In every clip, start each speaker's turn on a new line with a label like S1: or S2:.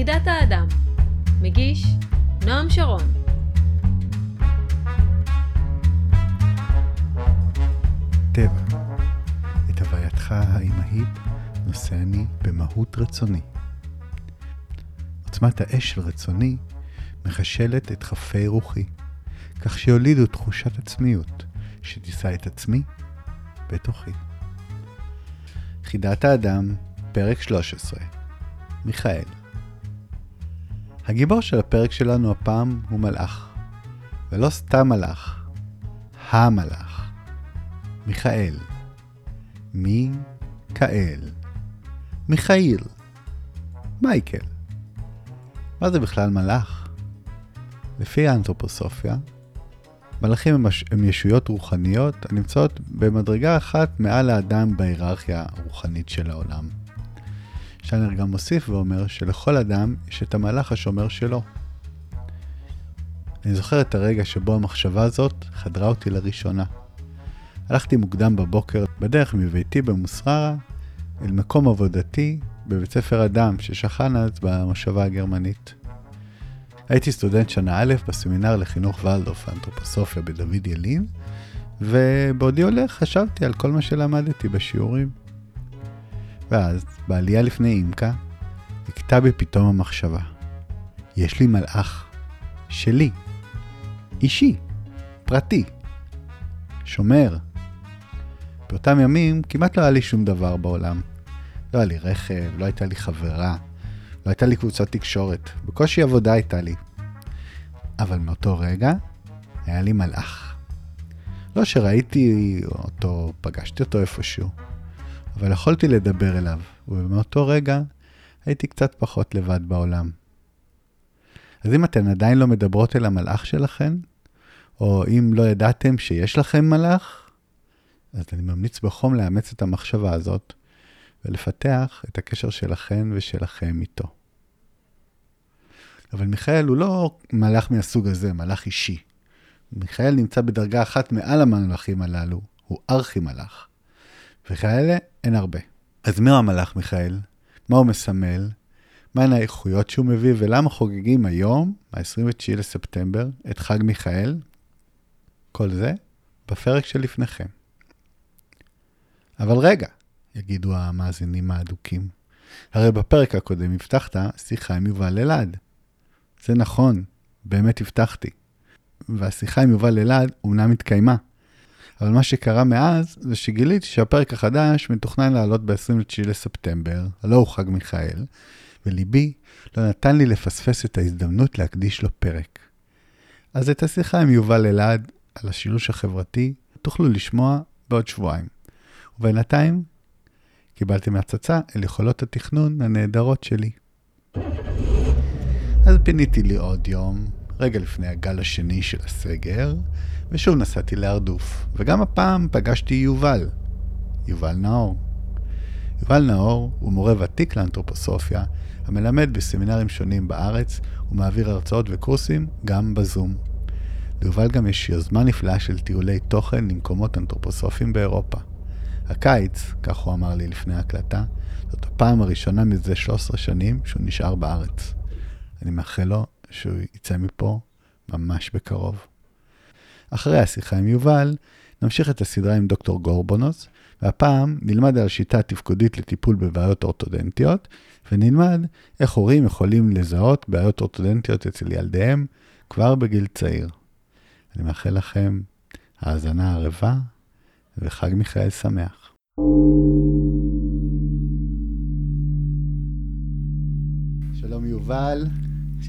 S1: יחידת האדם. מגיש נועם שרון.
S2: טבע, את הווייתך האימהית נושא אני במהות רצוני. עוצמת האש של רצוני מחשלת את כפי רוחי, כך שיולידו תחושת עצמיות שתישא את עצמי בתוכי. חידת האדם, פרק 13 מיכאל הגיבור של הפרק שלנו הפעם הוא מלאך, ולא סתם מלאך, המלאך, מיכאל. מי-כאל. מיכאיל. מייקל. מה זה בכלל מלאך? לפי האנתרופוסופיה, מלאכים הם, הם ישויות רוחניות הנמצאות במדרגה אחת מעל האדם בהיררכיה הרוחנית של העולם. שיינר גם מוסיף ואומר שלכל אדם יש את המלאך השומר שלו. אני זוכר את הרגע שבו המחשבה הזאת חדרה אותי לראשונה. הלכתי מוקדם בבוקר בדרך מביתי במוסררה אל מקום עבודתי בבית ספר אדם ששכן אז במושבה הגרמנית. הייתי סטודנט שנה א' בסמינר לחינוך ולדורף ואנתרופוסופיה בדוד ילין, ובעודי הולך חשבתי על כל מה שלמדתי בשיעורים. ואז, בעלייה לפני אימקה, הכתה בי פתאום המחשבה. יש לי מלאך. שלי. אישי. פרטי. שומר. באותם ימים כמעט לא היה לי שום דבר בעולם. לא היה לי רכב, לא הייתה לי חברה, לא הייתה לי קבוצת תקשורת, בקושי עבודה הייתה לי. אבל מאותו רגע היה לי מלאך. לא שראיתי אותו, פגשתי אותו איפשהו, אבל יכולתי לדבר אליו, ומאותו רגע הייתי קצת פחות לבד בעולם. אז אם אתן עדיין לא מדברות אל המלאך שלכן, או אם לא ידעתם שיש לכם מלאך, אז אני ממליץ בחום לאמץ את המחשבה הזאת ולפתח את הקשר שלכן ושלכם איתו. אבל מיכאל הוא לא מלאך מהסוג הזה, מלאך אישי. מיכאל נמצא בדרגה אחת מעל המלאכים הללו, הוא ארכי מלאך. וכאלה אין הרבה. אז מי הוא המלאך מיכאל? מה הוא מסמל? מהן האיכויות שהוא מביא ולמה חוגגים היום, ה-29 לספטמבר, את חג מיכאל? כל זה בפרק שלפניכם. אבל רגע, יגידו המאזינים האדוקים. הרי בפרק הקודם הבטחת שיחה עם יובל אלעד. זה נכון, באמת הבטחתי. והשיחה עם יובל אלעד אומנם התקיימה. אבל מה שקרה מאז זה שגיליתי שהפרק החדש מתוכנן לעלות ב-29 לספטמבר, הלא הוא חג מיכאל, וליבי לא נתן לי לפספס את ההזדמנות להקדיש לו פרק. אז את השיחה עם יובל אלעד על השילוש החברתי תוכלו לשמוע בעוד שבועיים. ובינתיים קיבלתם הצצה אל יכולות התכנון הנהדרות שלי. אז פיניתי לי עוד יום, רגע לפני הגל השני של הסגר, ושוב נסעתי להרדוף, וגם הפעם פגשתי יובל, יובל נאור. יובל נאור הוא מורה ותיק לאנתרופוסופיה, המלמד בסמינרים שונים בארץ, ומעביר הרצאות וקורסים גם בזום. ליובל גם יש יוזמה נפלאה של טיולי תוכן למקומות אנתרופוסופיים באירופה. הקיץ, כך הוא אמר לי לפני ההקלטה, זאת הפעם הראשונה מזה 13 שנים שהוא נשאר בארץ. אני מאחל לו שהוא יצא מפה ממש בקרוב. אחרי השיחה עם יובל, נמשיך את הסדרה עם דוקטור גורבונוס, והפעם נלמד על השיטה התפקודית לטיפול בבעיות אורתודנטיות, ונלמד איך הורים יכולים לזהות בעיות אורתודנטיות אצל ילדיהם כבר בגיל צעיר. אני מאחל לכם האזנה ערבה וחג מיכאל שמח. שלום יובל.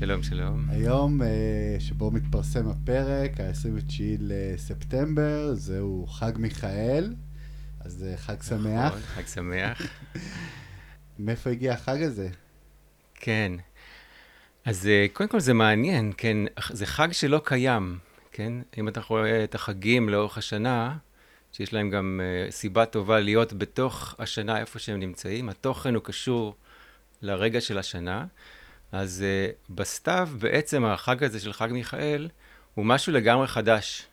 S3: שלום, שלום.
S2: היום אה, שבו מתפרסם הפרק, ה-29 לספטמבר, זהו חג מיכאל, אז אה, חג
S3: נכון,
S2: שמח.
S3: חג שמח.
S2: מאיפה הגיע החג הזה?
S3: כן. אז אה, קודם כל זה מעניין, כן, זה חג שלא קיים, כן? אם אתה רואה את החגים לאורך השנה, שיש להם גם סיבה טובה להיות בתוך השנה איפה שהם נמצאים, התוכן הוא קשור לרגע של השנה. אז uh, בסתיו בעצם החג הזה של חג מיכאל הוא משהו לגמרי חדש.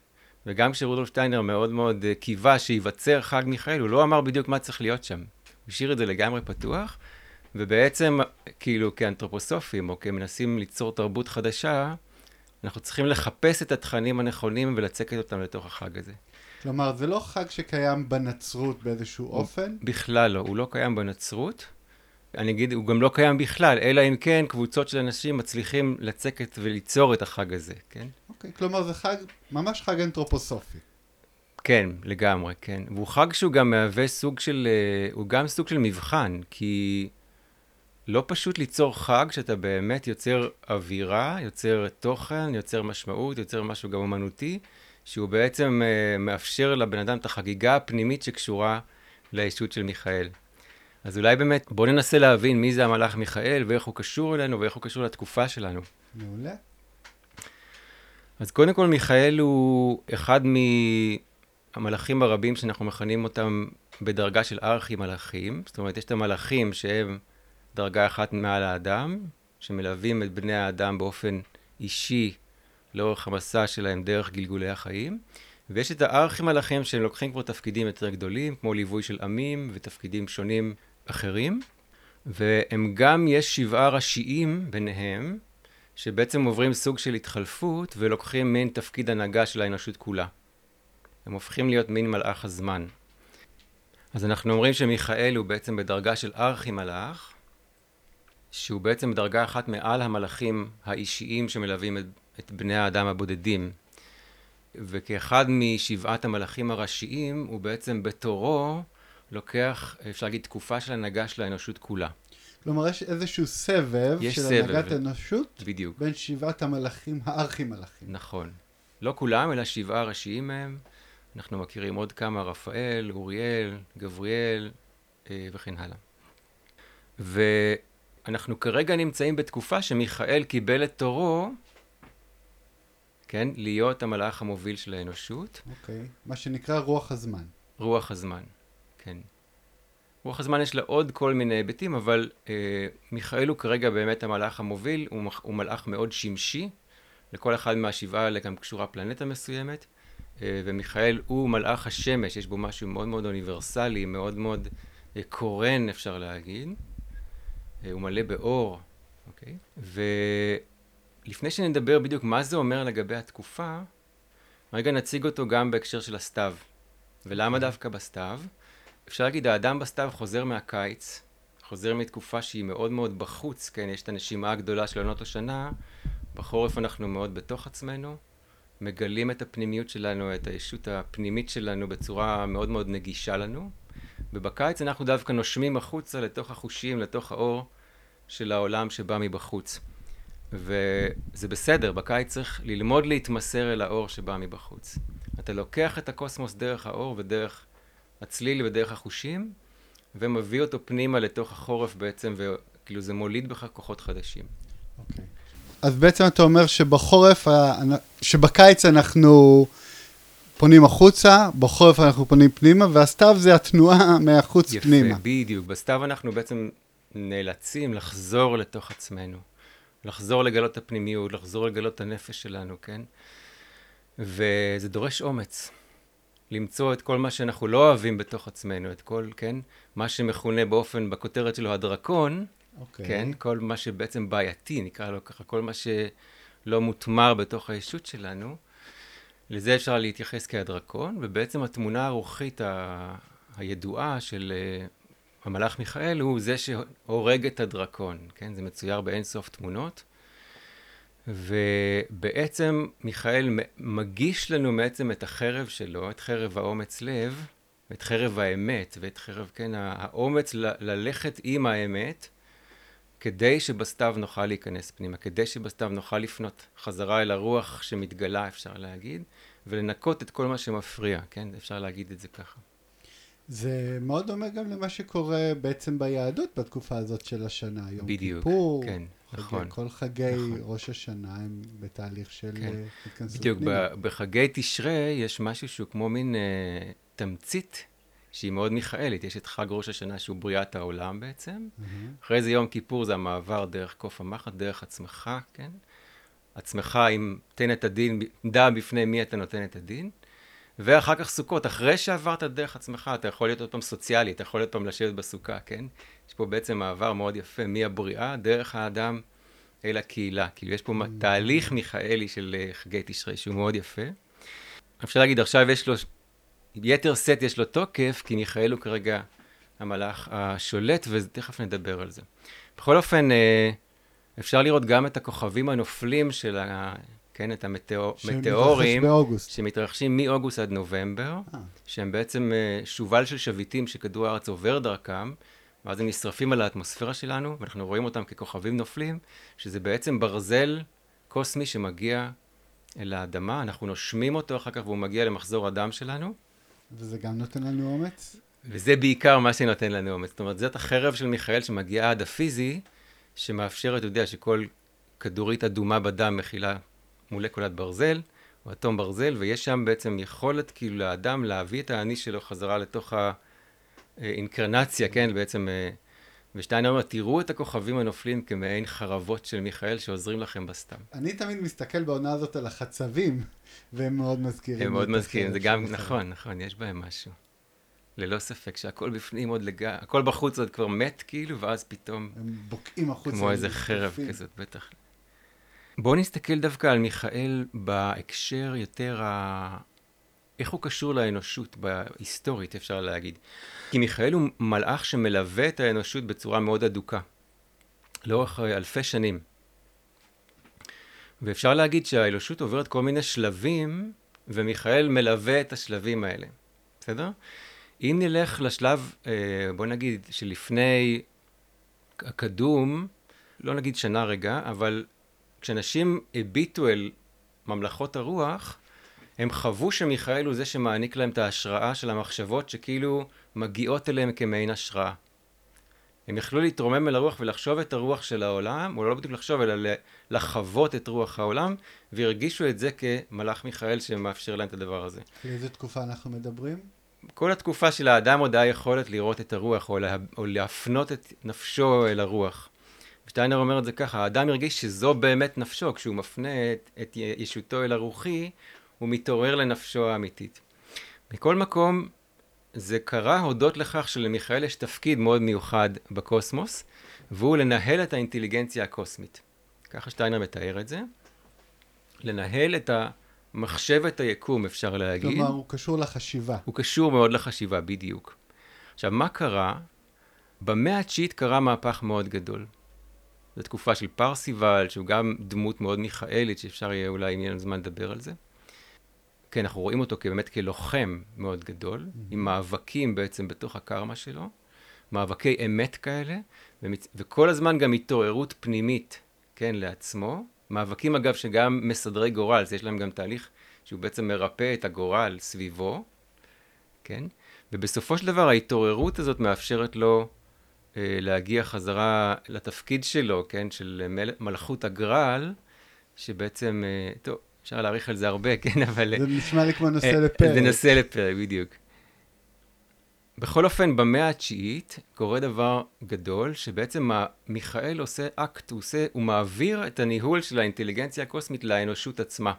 S3: וגם כשרודולף שטיינר מאוד מאוד uh, קיווה שייווצר חג מיכאל, הוא לא אמר בדיוק מה צריך להיות שם. הוא השאיר את זה לגמרי פתוח, ובעצם, כאילו, כאנתרופוסופים, או כמנסים ליצור תרבות חדשה, אנחנו צריכים לחפש את התכנים הנכונים ולצקת אותם לתוך החג הזה.
S2: כלומר, זה לא חג שקיים בנצרות באיזשהו אופן?
S3: בכלל לא, הוא לא קיים בנצרות. אני אגיד, הוא גם לא קיים בכלל, אלא אם כן קבוצות של אנשים מצליחים לצקת וליצור את החג הזה, כן?
S2: אוקיי, כלומר זה חג, ממש חג אנתרופוסופי.
S3: כן, לגמרי, כן. והוא חג שהוא גם מהווה סוג של, אה, הוא גם סוג של מבחן, כי לא פשוט ליצור חג שאתה באמת יוצר אווירה, יוצר תוכן, יוצר משמעות, יוצר משהו גם אומנותי, שהוא בעצם uh, מאפשר לבן אדם את החגיגה הפנימית שקשורה לאישות של מיכאל. אז אולי באמת, בואו ננסה להבין מי זה המלאך מיכאל, ואיך הוא קשור אלינו, ואיך הוא קשור לתקופה שלנו.
S2: מעולה.
S3: אז קודם כל, מיכאל הוא אחד מהמלאכים הרבים שאנחנו מכנים אותם בדרגה של ארכי מלאכים. זאת אומרת, יש את המלאכים שהם דרגה אחת מעל האדם, שמלווים את בני האדם באופן אישי לאורך המסע שלהם דרך גלגולי החיים. ויש את הארכי-מלאכים שהם לוקחים כבר תפקידים יותר גדולים, כמו ליווי של עמים ותפקידים שונים אחרים. והם גם, יש שבעה ראשיים ביניהם, שבעצם עוברים סוג של התחלפות ולוקחים מין תפקיד הנהגה של האנושות כולה. הם הופכים להיות מין מלאך הזמן. אז אנחנו אומרים שמיכאל הוא בעצם בדרגה של ארכי-מלאך, שהוא בעצם בדרגה אחת מעל המלאכים האישיים שמלווים את, את בני האדם הבודדים. וכאחד משבעת המלאכים הראשיים, הוא בעצם בתורו לוקח, אפשר להגיד, תקופה של הנהגה של האנושות כולה.
S2: כלומר, יש איזשהו סבב
S3: יש
S2: של
S3: סבב.
S2: הנהגת האנושות
S3: בדיוק.
S2: בין שבעת המלאכים, הארכי-מלאכים.
S3: נכון. לא כולם, אלא שבעה ראשיים מהם. אנחנו מכירים עוד כמה, רפאל, אוריאל, גבריאל אה, וכן הלאה. ואנחנו כרגע נמצאים בתקופה שמיכאל קיבל את תורו, כן, להיות המלאך המוביל של האנושות.
S2: אוקיי. מה שנקרא רוח הזמן.
S3: רוח הזמן, כן. רוח הזמן יש לה עוד כל מיני היבטים, אבל אה, מיכאל הוא כרגע באמת המלאך המוביל, הוא, מח- הוא מלאך מאוד שמשי, לכל אחד מהשבעה האלה גם קשורה פלנטה מסוימת, אה, ומיכאל הוא מלאך השמש, יש בו משהו מאוד מאוד אוניברסלי, מאוד מאוד אה, קורן אפשר להגיד, אה, הוא מלא באור, אוקיי? ולפני שנדבר בדיוק מה זה אומר לגבי התקופה, רגע נציג אותו גם בהקשר של הסתיו. ולמה דווקא בסתיו? אפשר להגיד, האדם בסתיו חוזר מהקיץ, חוזר מתקופה שהיא מאוד מאוד בחוץ, כן, יש את הנשימה הגדולה של עונות השנה, בחורף אנחנו מאוד בתוך עצמנו, מגלים את הפנימיות שלנו, את הישות הפנימית שלנו בצורה מאוד מאוד נגישה לנו, ובקיץ אנחנו דווקא נושמים החוצה לתוך החושים, לתוך האור של העולם שבא מבחוץ. וזה בסדר, בקיץ צריך ללמוד להתמסר אל האור שבא מבחוץ. אתה לוקח את הקוסמוס דרך האור ודרך הצליל ודרך החושים, ומביא אותו פנימה לתוך החורף בעצם, וכאילו זה מוליד בך כוחות חדשים.
S2: אוקיי. אז בעצם אתה אומר שבחורף, שבקיץ אנחנו פונים החוצה, בחורף אנחנו פונים פנימה, והסתיו זה התנועה מהחוץ
S3: יפה,
S2: פנימה.
S3: בדיוק. בסתיו אנחנו בעצם נאלצים לחזור לתוך עצמנו. לחזור לגלות את הפנימיות, לחזור לגלות את הנפש שלנו, כן? וזה דורש אומץ. למצוא את כל מה שאנחנו לא אוהבים בתוך עצמנו, את כל, כן? מה שמכונה באופן, בכותרת שלו הדרקון,
S2: אוקיי.
S3: כן? כל מה שבעצם בעייתי, נקרא לו ככה, כל מה שלא מוטמר בתוך הישות שלנו, לזה אפשר להתייחס כהדרקון, ובעצם התמונה הרוחית ה... הידועה של uh, המלאך מיכאל הוא זה שהורג את הדרקון, כן? זה מצויר באין סוף תמונות. ובעצם מיכאל מגיש לנו בעצם את החרב שלו, את חרב האומץ לב, את חרב האמת, ואת חרב, כן, האומץ ל- ללכת עם האמת, כדי שבסתיו נוכל להיכנס פנימה, כדי שבסתיו נוכל לפנות חזרה אל הרוח שמתגלה, אפשר להגיד, ולנקות את כל מה שמפריע, כן? אפשר להגיד את זה ככה.
S2: זה מאוד דומה גם למה שקורה בעצם ביהדות בתקופה הזאת של השנה. יום
S3: בדיוק,
S2: כיפור,
S3: כן,
S2: חגי,
S3: נכון.
S2: כל חגי
S3: נכון.
S2: ראש השנה הם בתהליך של
S3: כן.
S2: אה, התכנסות
S3: בדיוק,
S2: פנימה.
S3: בחגי תשרי יש משהו שהוא כמו מין אה, תמצית שהיא מאוד מיכאלית. יש את חג ראש השנה שהוא בריאת העולם בעצם.
S2: מהמם.
S3: אחרי זה יום כיפור זה המעבר דרך קוף המחט, דרך עצמך, כן? עצמך אם תן את הדין, דע בפני מי אתה נותן את הדין. ואחר כך סוכות, אחרי שעברת דרך עצמך, אתה יכול להיות עוד פעם סוציאלי, אתה יכול עוד פעם לשבת בסוכה, כן? יש פה בעצם מעבר מאוד יפה מהבריאה, דרך האדם אל הקהילה. כאילו יש פה mm. תהליך מיכאלי של אה, חגי תשרי, שהוא מאוד יפה. אפשר להגיד, עכשיו יש לו, יתר סט יש לו תוקף, כי מיכאל הוא כרגע המלאך השולט, ותכף נדבר על זה. בכל אופן, אה, אפשר לראות גם את הכוכבים הנופלים של ה... כן, את המטאורים, שמתרחשים מאוגוסט עד נובמבר, אה. שהם בעצם שובל של שביטים שכדור הארץ עובר דרכם, ואז הם נשרפים על האטמוספירה שלנו, ואנחנו רואים אותם ככוכבים נופלים, שזה בעצם ברזל קוסמי שמגיע אל האדמה, אנחנו נושמים אותו אחר כך והוא מגיע למחזור הדם שלנו.
S2: וזה גם נותן לנו אומץ?
S3: וזה בעיקר מה שנותן לנו אומץ. זאת אומרת, זאת החרב של מיכאל שמגיעה עד הפיזי, שמאפשרת, אתה יודע, שכל כדורית אדומה בדם מכילה מולקולת ברזל, או אטום ברזל, ויש שם בעצם יכולת כאילו לאדם להביא את האני שלו חזרה לתוך האינקרנציה, כן, בעצם, אה, ושטיינר אומר, תראו את הכוכבים הנופלים כמעין חרבות של מיכאל שעוזרים לכם בסתם.
S2: אני תמיד מסתכל בעונה הזאת על החצבים, והם מאוד מזכירים.
S3: הם מאוד מזכירים, זה גם, נכון, נכון, יש בהם משהו. ללא ספק שהכל בפנים עוד לג... הכל בחוץ עוד כבר מת כאילו, ואז פתאום...
S2: הם בוקעים החוצה.
S3: כמו איזה חרב כזאת, בטח. בואו נסתכל דווקא על מיכאל בהקשר יותר. איך הוא קשור לאנושות בהיסטורית, אפשר להגיד. כי מיכאל הוא מלאך שמלווה את האנושות בצורה מאוד אדוקה, לאורך אלפי שנים. ואפשר להגיד שהאנושות עוברת כל מיני שלבים, ומיכאל מלווה את השלבים האלה, בסדר? אם נלך לשלב, אה, בוא נגיד, שלפני הקדום, לא נגיד שנה רגע, אבל כשאנשים הביטו אל ממלכות הרוח, הם חוו שמיכאל הוא זה שמעניק להם את ההשראה של המחשבות שכאילו מגיעות אליהם כמעין השראה. הם יכלו להתרומם אל הרוח ולחשוב את הרוח של העולם, או לא בדיוק לחשוב, אלא לחוות את רוח העולם, והרגישו את זה כמלאך מיכאל שמאפשר להם את הדבר הזה.
S2: לאיזה תקופה אנחנו מדברים?
S3: כל התקופה של האדם עוד היה יכולת לראות את הרוח, או, לה, או להפנות את נפשו אל הרוח. שטיינר אומר את זה ככה, האדם הרגיש שזו באמת נפשו, כשהוא מפנה את, את ישותו אל הרוחי, הוא מתעורר לנפשו האמיתית. מכל מקום, זה קרה הודות לכך שלמיכאל יש תפקיד מאוד מיוחד בקוסמוס, והוא לנהל את האינטליגנציה הקוסמית. ככה שטיינר מתאר את זה. לנהל את המחשבת היקום, אפשר להגיד.
S2: כלומר, הוא קשור לחשיבה.
S3: הוא קשור מאוד לחשיבה, בדיוק. עכשיו, מה קרה? במאה התשיעית קרה מהפך מאוד גדול. זו תקופה של פרסיבל, שהוא גם דמות מאוד מיכאלית, שאפשר יהיה אולי, אם יהיה לנו זמן לדבר על זה. כן, אנחנו רואים אותו באמת כלוחם מאוד גדול, mm-hmm. עם מאבקים בעצם בתוך הקרמה שלו, מאבקי אמת כאלה, ומצ... וכל הזמן גם התעוררות פנימית, כן, לעצמו. מאבקים אגב שגם מסדרי גורל, יש להם גם תהליך שהוא בעצם מרפא את הגורל סביבו, כן? ובסופו של דבר ההתעוררות הזאת מאפשרת לו אה, להגיע חזרה לתפקיד שלו, כן, של מל... מלכות הגרל, שבעצם, אה, טוב, אפשר להעריך על זה הרבה, כן, אבל...
S2: זה נשמע לי כמו נושא אה, לפרק.
S3: זה נושא לפרק, בדיוק. בכל אופן, במאה התשיעית קורה דבר גדול, שבעצם מיכאל עושה אקט, הוא, עושה, הוא מעביר את הניהול של האינטליגנציה הקוסמית לאנושות עצמה.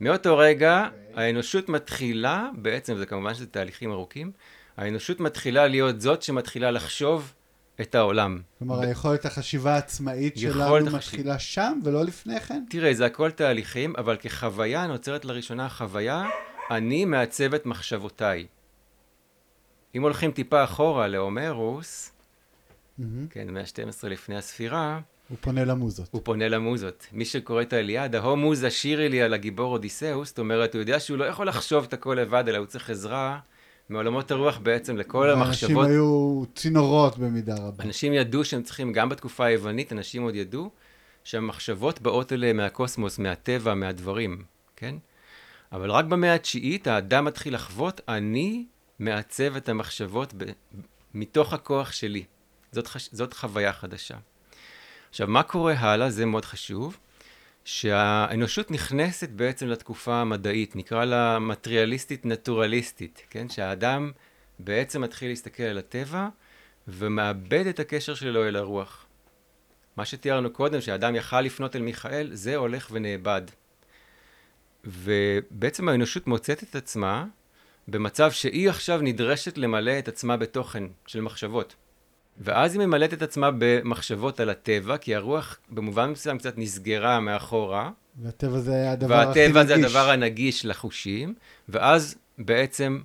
S3: מאותו רגע, okay. אוקיי. האנושות מתחילה, בעצם זה כמובן שזה תהליכים ארוכים, האנושות מתחילה להיות זאת שמתחילה לחשוב את העולם.
S2: כלומר. היכולת החשיבה העצמאית שלנו. מתחילה שם ולא לפני כן?
S3: תראה, זה הכל תהליכים, אבל כחוויה נוצרת לראשונה חוויה, אני מעצב את מחשבותיי. אם הולכים טיפה אחורה להומרוס, mm-hmm. כן, 112 לפני הספירה,
S2: הוא פונה למוזות.
S3: הוא פונה למוזות. מי שקורא את האליאדה, הו מוזה שירי לי על הגיבור אודיסאוס, זאת אומרת, הוא יודע שהוא לא יכול לחשוב את הכל לבד, אלא הוא צריך עזרה מעולמות הרוח בעצם לכל המחשבות.
S2: אנשים היו צינורות במידה רבה.
S3: אנשים ידעו שהם צריכים, גם בתקופה היוונית, אנשים עוד ידעו שהמחשבות באות אליהם מהקוסמוס, מהטבע, מהדברים, כן? אבל רק במאה התשיעית האדם מתחיל לחוות, אני מעצב את המחשבות ב- מתוך הכוח שלי. זאת, חש- זאת חוויה חדשה. עכשיו, מה קורה הלאה? זה מאוד חשוב. שהאנושות נכנסת בעצם לתקופה המדעית, נקרא לה מטריאליסטית נטורליסטית, כן? שהאדם בעצם מתחיל להסתכל על הטבע ומאבד את הקשר שלו אל הרוח. מה שתיארנו קודם, שהאדם יכל לפנות אל מיכאל, זה הולך ונאבד. ובעצם האנושות מוצאת את עצמה במצב שהיא עכשיו נדרשת למלא את עצמה בתוכן של מחשבות. ואז היא ממלאת את עצמה במחשבות על הטבע, כי הרוח במובן מסוים קצת נסגרה מאחורה.
S2: והטבע זה הדבר הכי נגיש.
S3: והטבע זה הדבר הנגיש לחושים, ואז בעצם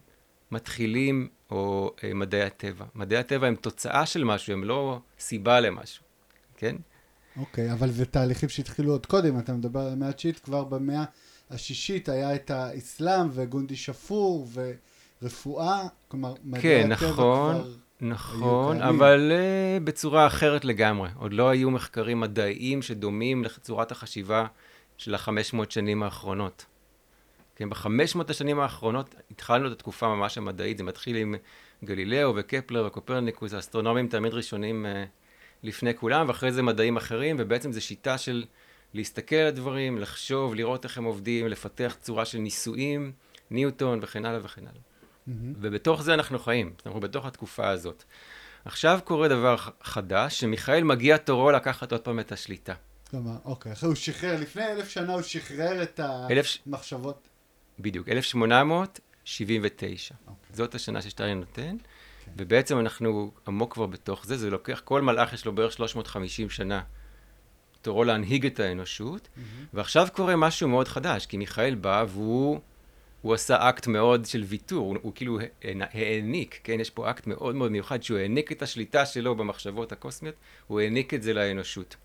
S3: מתחילים, או אה, מדעי הטבע. מדעי הטבע הם תוצאה של משהו, הם לא סיבה למשהו, כן?
S2: אוקיי, אבל זה תהליכים שהתחילו עוד קודם, אתה מדבר על המאה התשיעית, כבר במאה השישית היה את האסלאם וגונדי שפור ורפואה, כלומר, מדעי
S3: כן,
S2: הטבע
S3: נכון,
S2: כבר...
S3: נכון. אבל uh, בצורה אחרת לגמרי. עוד לא היו מחקרים מדעיים שדומים לצורת החשיבה של החמש מאות שנים האחרונות. כן, בחמש מאות השנים האחרונות התחלנו את התקופה ממש המדעית, זה מתחיל עם גלילאו וקפלר וקופרניקוס, האסטרונומים תמיד ראשונים uh, לפני כולם, ואחרי זה מדעים אחרים, ובעצם זו שיטה של להסתכל על הדברים, לחשוב, לראות איך הם עובדים, לפתח צורה של ניסויים, ניוטון וכן הלאה וכן הלאה.
S2: מהמם.
S3: ובתוך זה אנחנו חיים, אנחנו בתוך התקופה הזאת. עכשיו קורה דבר חדש, שמיכאל מגיע תורו לקחת עוד פעם את השליטה.
S2: כלומר, אוקיי, אחרי הוא שחרר, לפני אלף שנה הוא שחרר את המחשבות.
S3: בדיוק, 1879.
S2: אוקיי.
S3: זאת השנה ששטיין נותן, ובעצם אנחנו עמוק כבר בתוך זה, זה לוקח, כל מלאך יש לו בערך 350 שנה תורו להנהיג את האנושות, ועכשיו קורה משהו מאוד חדש, כי מיכאל בא והוא הוא עשה אקט מאוד של ויתור, הוא, הוא כאילו הענ- העניק, כן, יש פה אקט מאוד מאוד מיוחד, שהוא העניק את השליטה שלו במחשבות הקוסמיות, הוא העניק את זה לאנושות.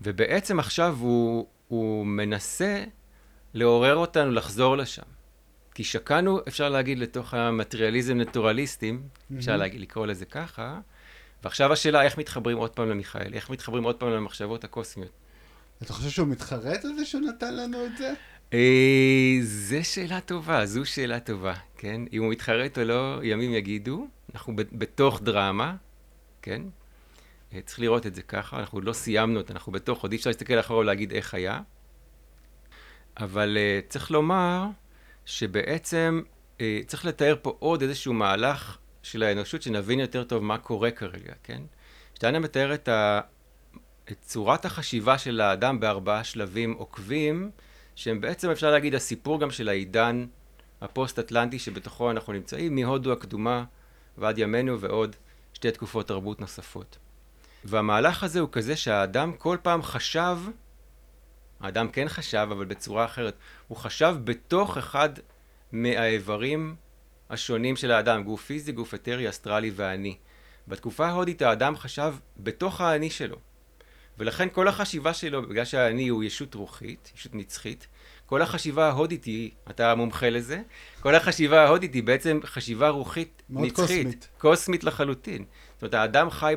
S3: ובעצם עכשיו הוא, הוא מנסה לעורר אותנו לחזור לשם. כי שקענו, אפשר להגיד, לתוך המטריאליזם נטורליסטים, אפשר להגיד, לקרוא לזה ככה, ועכשיו השאלה איך מתחברים עוד פעם למיכאל, איך מתחברים עוד פעם למחשבות הקוסמיות.
S2: אתה חושב שהוא מתחרט על זה שהוא נתן לנו את זה?
S3: אה, זו שאלה טובה, זו שאלה טובה, כן? אם הוא מתחרט או לא, ימים יגידו. אנחנו בתוך דרמה, כן? אה, צריך לראות את זה ככה, אנחנו לא סיימנו אותה, אנחנו בתוך, עוד אי אפשר להסתכל אחורה ולהגיד איך היה. אבל uh, צריך לומר שבעצם uh, צריך לתאר פה עוד איזשהו מהלך של האנושות, שנבין יותר טוב מה קורה כרגע, כן? שטיינר מתאר את, ה... את צורת החשיבה של האדם בארבעה שלבים עוקבים, שהם בעצם, אפשר להגיד, הסיפור גם של העידן הפוסט-אטלנטי שבתוכו אנחנו נמצאים, מהודו הקדומה ועד ימינו ועוד שתי תקופות תרבות נוספות. והמהלך הזה הוא כזה שהאדם כל פעם חשב, האדם כן חשב, אבל בצורה אחרת, הוא חשב בתוך אחד מהאיברים השונים של האדם, גוף פיזי, גוף אתרי, אסטרלי ואני. בתקופה ההודית האדם חשב בתוך האני שלו. ולכן כל החשיבה שלו, בגלל שהאני הוא ישות רוחית, ישות נצחית, כל החשיבה ההודית היא, אתה מומחה לזה, כל החשיבה ההודית היא בעצם חשיבה רוחית נצחית.
S2: קוסמית.
S3: קוסמית לחלוטין. זאת אומרת, האדם חי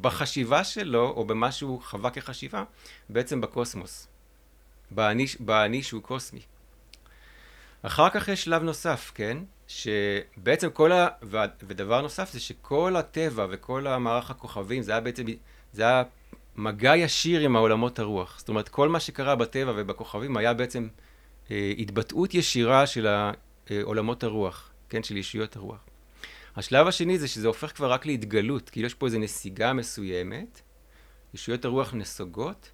S3: בחשיבה שלו, או במה שהוא חווה כחשיבה, בעצם בקוסמוס. באני, באני שהוא קוסמי. אחר כך יש שלב נוסף, כן? שבעצם כל ה... ודבר נוסף זה שכל הטבע וכל המערך הכוכבים, זה היה בעצם, זה היה מגע ישיר עם העולמות הרוח. זאת אומרת, כל מה שקרה בטבע ובכוכבים היה בעצם אה, התבטאות ישירה של אה, עולמות הרוח, כן? של ישויות הרוח. השלב השני זה שזה הופך כבר רק להתגלות, כאילו יש פה איזו נסיגה מסוימת, ישויות הרוח נסוגות,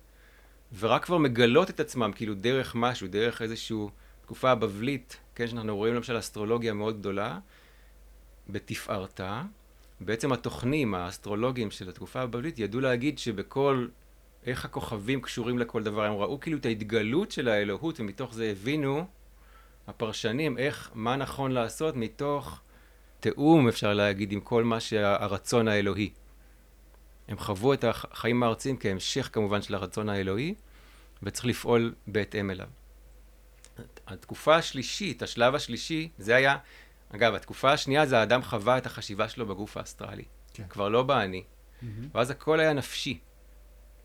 S3: ורק כבר מגלות את עצמם, כאילו דרך משהו, דרך איזושהי תקופה הבבלית, כן, שאנחנו רואים למשל אסטרולוגיה מאוד גדולה, בתפארתה. בעצם התוכנים, האסטרולוגים של התקופה הבבלית, ידעו להגיד שבכל, איך הכוכבים קשורים לכל דבר, הם ראו כאילו את ההתגלות של האלוהות, ומתוך זה הבינו הפרשנים איך, מה נכון לעשות מתוך תיאום, אפשר להגיד, עם כל מה שהרצון האלוהי. הם חוו את החיים הארציים כהמשך כמובן של הרצון האלוהי, וצריך לפעול בהתאם אליו. התקופה השלישית, השלב השלישי, זה היה, אגב, התקופה השנייה זה האדם חווה את החשיבה שלו בגוף האסטרלי.
S2: כן.
S3: כבר לא באני.
S2: מהמם.
S3: ואז הכל היה נפשי.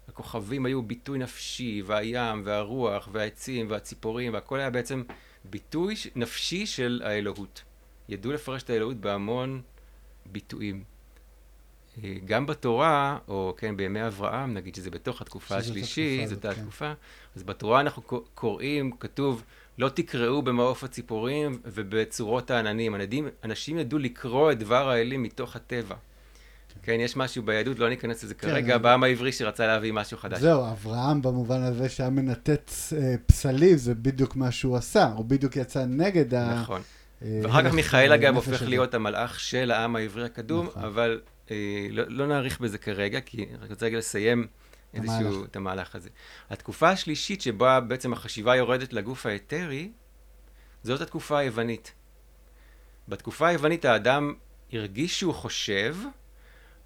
S3: הכוכבים היו ביטוי נפשי, והים, והרוח, והעצים, והציפורים, והכל היה בעצם ביטוי נפשי של האלוהות. ידעו לפרש את האלוהות בהמון ביטויים. אה, גם בתורה, או כן, בימי אברהם, נגיד שזה בתוך התקופה השלישית,
S2: התקופה
S3: זאת
S2: הזאת, כן.
S3: התקופה, אז בתורה אנחנו קוראים, כתוב, לא תקראו במעוף הציפורים ובצורות העננים. אנשים, אנשים ידעו לקרוא את דבר האלים מתוך הטבע. כן, יש משהו ביהדות, לא ניכנס לזה
S2: כן,
S3: כרגע, בעם העברי שרצה להביא משהו חדש.
S2: זהו, אברהם במובן הזה שהיה מנתץ אה, פסלים, זה בדיוק מה שהוא עשה, הוא בדיוק יצא נגד ה...
S3: נכון.
S2: אה,
S3: ואחר כך מיכאל אגב הופך. להיות המלאך של העם העברי הקדום,
S2: נכון.
S3: אבל אה, לא, לא נאריך בזה כרגע, כי אני רק רוצה רגע לסיים איזשהו,
S2: המהלך.
S3: את המהלך הזה. התקופה השלישית שבה בעצם החשיבה יורדת לגוף האתרי, זאת התקופה היוונית. בתקופה היוונית האדם הרגיש שהוא חושב,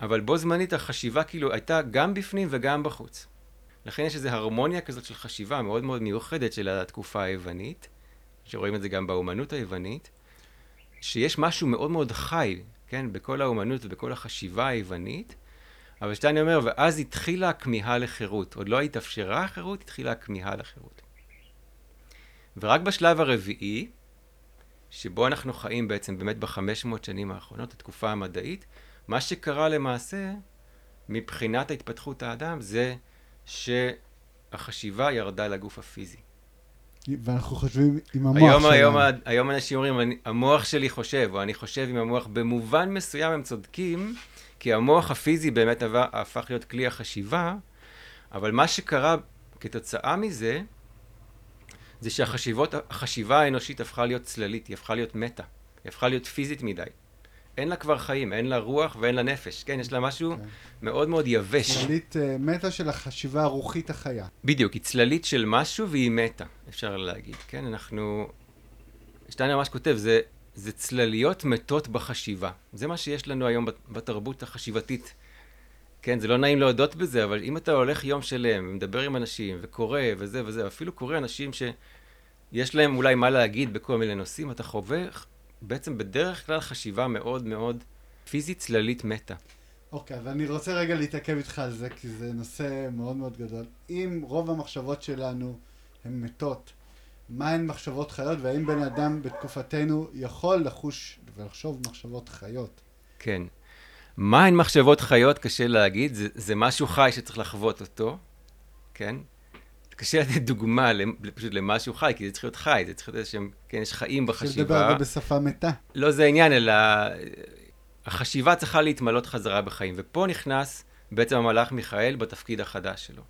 S3: אבל בו זמנית החשיבה כאילו הייתה גם בפנים וגם בחוץ. לכן יש איזו הרמוניה כזאת של חשיבה מאוד מאוד מיוחדת של התקופה היוונית, שרואים את זה גם באומנות היוונית, שיש משהו מאוד מאוד חי, כן, בכל האומנות ובכל החשיבה היוונית, אבל שטיין אומר, ואז התחילה הכמיהה לחירות. עוד לא התאפשרה החירות, התחילה הכמיהה לחירות. ורק בשלב הרביעי, שבו אנחנו חיים בעצם באמת בחמש מאות שנים האחרונות, התקופה המדעית, מה שקרה למעשה, מבחינת התפתחות האדם, זה שהחשיבה ירדה לגוף הפיזי.
S2: ואנחנו חושבים עם המוח
S3: היום,
S2: שלנו.
S3: היום, היום אנשים אומרים, אני, המוח שלי חושב, או אני חושב עם המוח, במובן מסוים הם צודקים, כי המוח הפיזי באמת הפך להיות כלי החשיבה, אבל מה שקרה כתוצאה מזה, זה שהחשיבה האנושית הפכה להיות צללית, היא הפכה להיות מטה, היא הפכה להיות פיזית מדי. אין לה כבר חיים, אין לה רוח ואין לה נפש, כן? יש לה משהו
S2: כן.
S3: מאוד מאוד יבש.
S2: צללית אה, מטה של החשיבה הרוחית החיה.
S3: בדיוק, היא צללית של משהו והיא מתה, אפשר להגיד, כן? אנחנו... שטיינר ממש כותב, זה, זה צלליות מתות בחשיבה. זה מה שיש לנו היום בת- בתרבות החשיבתית. כן, זה לא נעים להודות בזה, אבל אם אתה הולך יום שלם ומדבר עם אנשים וקורא וזה וזה, אפילו קורא אנשים שיש להם אולי מה להגיד בכל מיני נושאים, אתה חווה בעצם בדרך כלל חשיבה מאוד מאוד פיזית צללית מתה.
S2: אוקיי, אז אני רוצה רגע להתעכב איתך על זה, כי זה נושא מאוד מאוד גדול. אם רוב המחשבות שלנו הן מתות, מה הן מחשבות חיות, והאם בן אדם בתקופתנו יכול לחוש ולחשוב מחשבות חיות?
S3: כן. מה הן מחשבות חיות, קשה להגיד, זה, זה משהו חי שצריך לחוות אותו, כן? קשה לתת דוגמה פשוט למשהו חי, כי זה צריך להיות חי, זה צריך להיות איזשהם, כן, יש חיים
S2: לדבר
S3: בחשיבה.
S2: על זה בשפה מתה.
S3: לא זה העניין, אלא אה, החשיבה צריכה להתמלות חזרה בחיים. ופה נכנס בעצם המלאך מיכאל בתפקיד החדש שלו.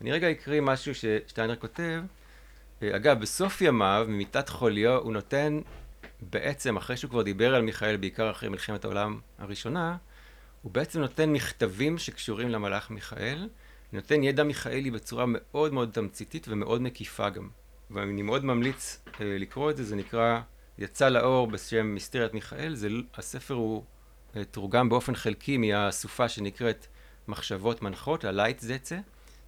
S3: אני רגע אקריא משהו ששטיינר כותב. אה, אגב, בסוף ימיו, ממיטת חוליו, הוא נותן בעצם, אחרי שהוא כבר דיבר על מיכאל, בעיקר אחרי מלחמת העולם הראשונה, הוא בעצם נותן מכתבים שקשורים למלאך מיכאל, נותן ידע מיכאלי בצורה מאוד מאוד תמציתית ומאוד מקיפה גם. ואני מאוד ממליץ אה, לקרוא את זה, זה נקרא יצא לאור בשם מיסטריית מיכאל, זה, הספר הוא אה, תורגם באופן חלקי מהסופה שנקראת מחשבות מנחות, הלייט זצה,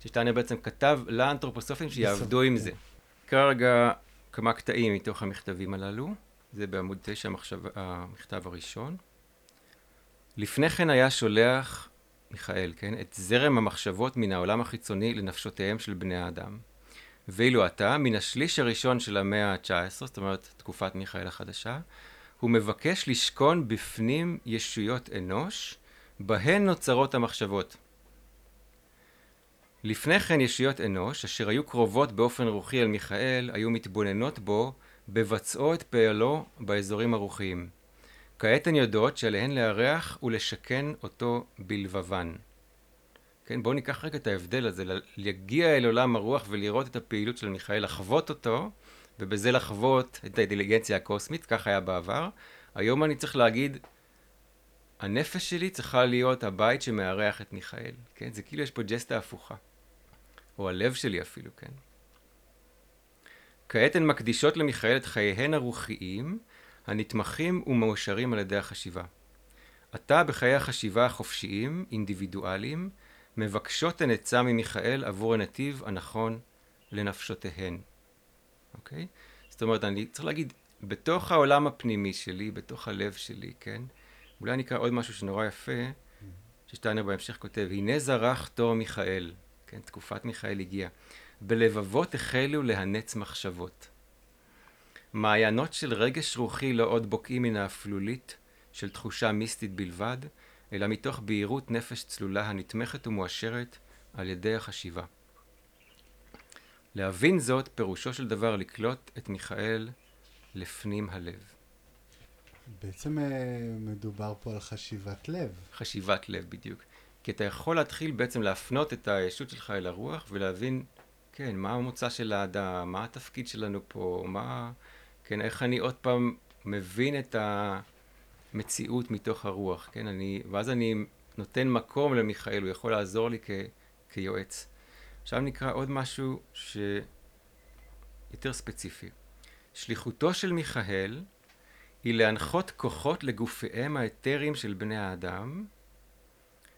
S3: ששטיינר בעצם כתב לאנתרופוסופים שיעבדו עם זה. נקרא רגע כמה קטעים מתוך המכתבים הללו, זה בעמוד 9 המחשב, המכתב הראשון. לפני כן היה שולח מיכאל, כן, את זרם המחשבות מן העולם החיצוני לנפשותיהם של בני האדם. ואילו עתה, מן השליש הראשון של המאה ה-19, זאת אומרת תקופת מיכאל החדשה, הוא מבקש לשכון בפנים ישויות אנוש, בהן נוצרות המחשבות. לפני כן ישויות אנוש, אשר היו קרובות באופן רוחי אל מיכאל, היו מתבוננות בו, בבצעו את פעלו באזורים הרוחיים. כעת הן יודעות שעליהן לארח ולשכן אותו בלבבן. כן, בואו ניקח רגע את ההבדל הזה, להגיע אל עולם הרוח ולראות את הפעילות של מיכאל, לחוות אותו, ובזה לחוות את האינטליגנציה הקוסמית, כך היה בעבר. היום אני צריך להגיד, הנפש שלי צריכה להיות הבית שמארח את מיכאל, כן? זה כאילו יש פה ג'סטה הפוכה. או הלב שלי אפילו, כן? כעת הן מקדישות למיכאל את חייהן הרוחיים, הנתמכים ומאושרים על ידי החשיבה. עתה בחיי החשיבה החופשיים, אינדיבידואליים, מבקשות הן עצה ממיכאל עבור הנתיב הנכון לנפשותיהן. אוקיי? זאת אומרת, אני צריך להגיד, בתוך העולם הפנימי שלי, בתוך הלב שלי, כן? אולי אני אקרא עוד משהו שנורא יפה, ששטיינר בהמשך כותב, הנה זרח תור מיכאל, כן? תקופת מיכאל הגיעה. בלבבות החלו להנץ מחשבות. מעיינות של רגש רוחי לא עוד בוקעים מן האפלולית של תחושה מיסטית בלבד, אלא מתוך בהירות נפש צלולה הנתמכת ומואשרת על ידי החשיבה. להבין זאת, פירושו של דבר לקלוט את מיכאל לפנים הלב.
S2: בעצם אה, מדובר פה על חשיבת לב.
S3: חשיבת לב בדיוק. כי אתה יכול להתחיל בעצם להפנות את הישות שלך אל הרוח ולהבין, כן, מה המוצא של האדם, מה התפקיד שלנו פה, מה, כן, איך אני עוד פעם מבין את המציאות מתוך הרוח, כן, אני, ואז אני נותן מקום למיכאל, הוא יכול לעזור לי כ, כיועץ. עכשיו נקרא עוד משהו שיותר ספציפי. שליחותו של מיכאל היא להנחות כוחות לגופיהם האתריים של בני האדם,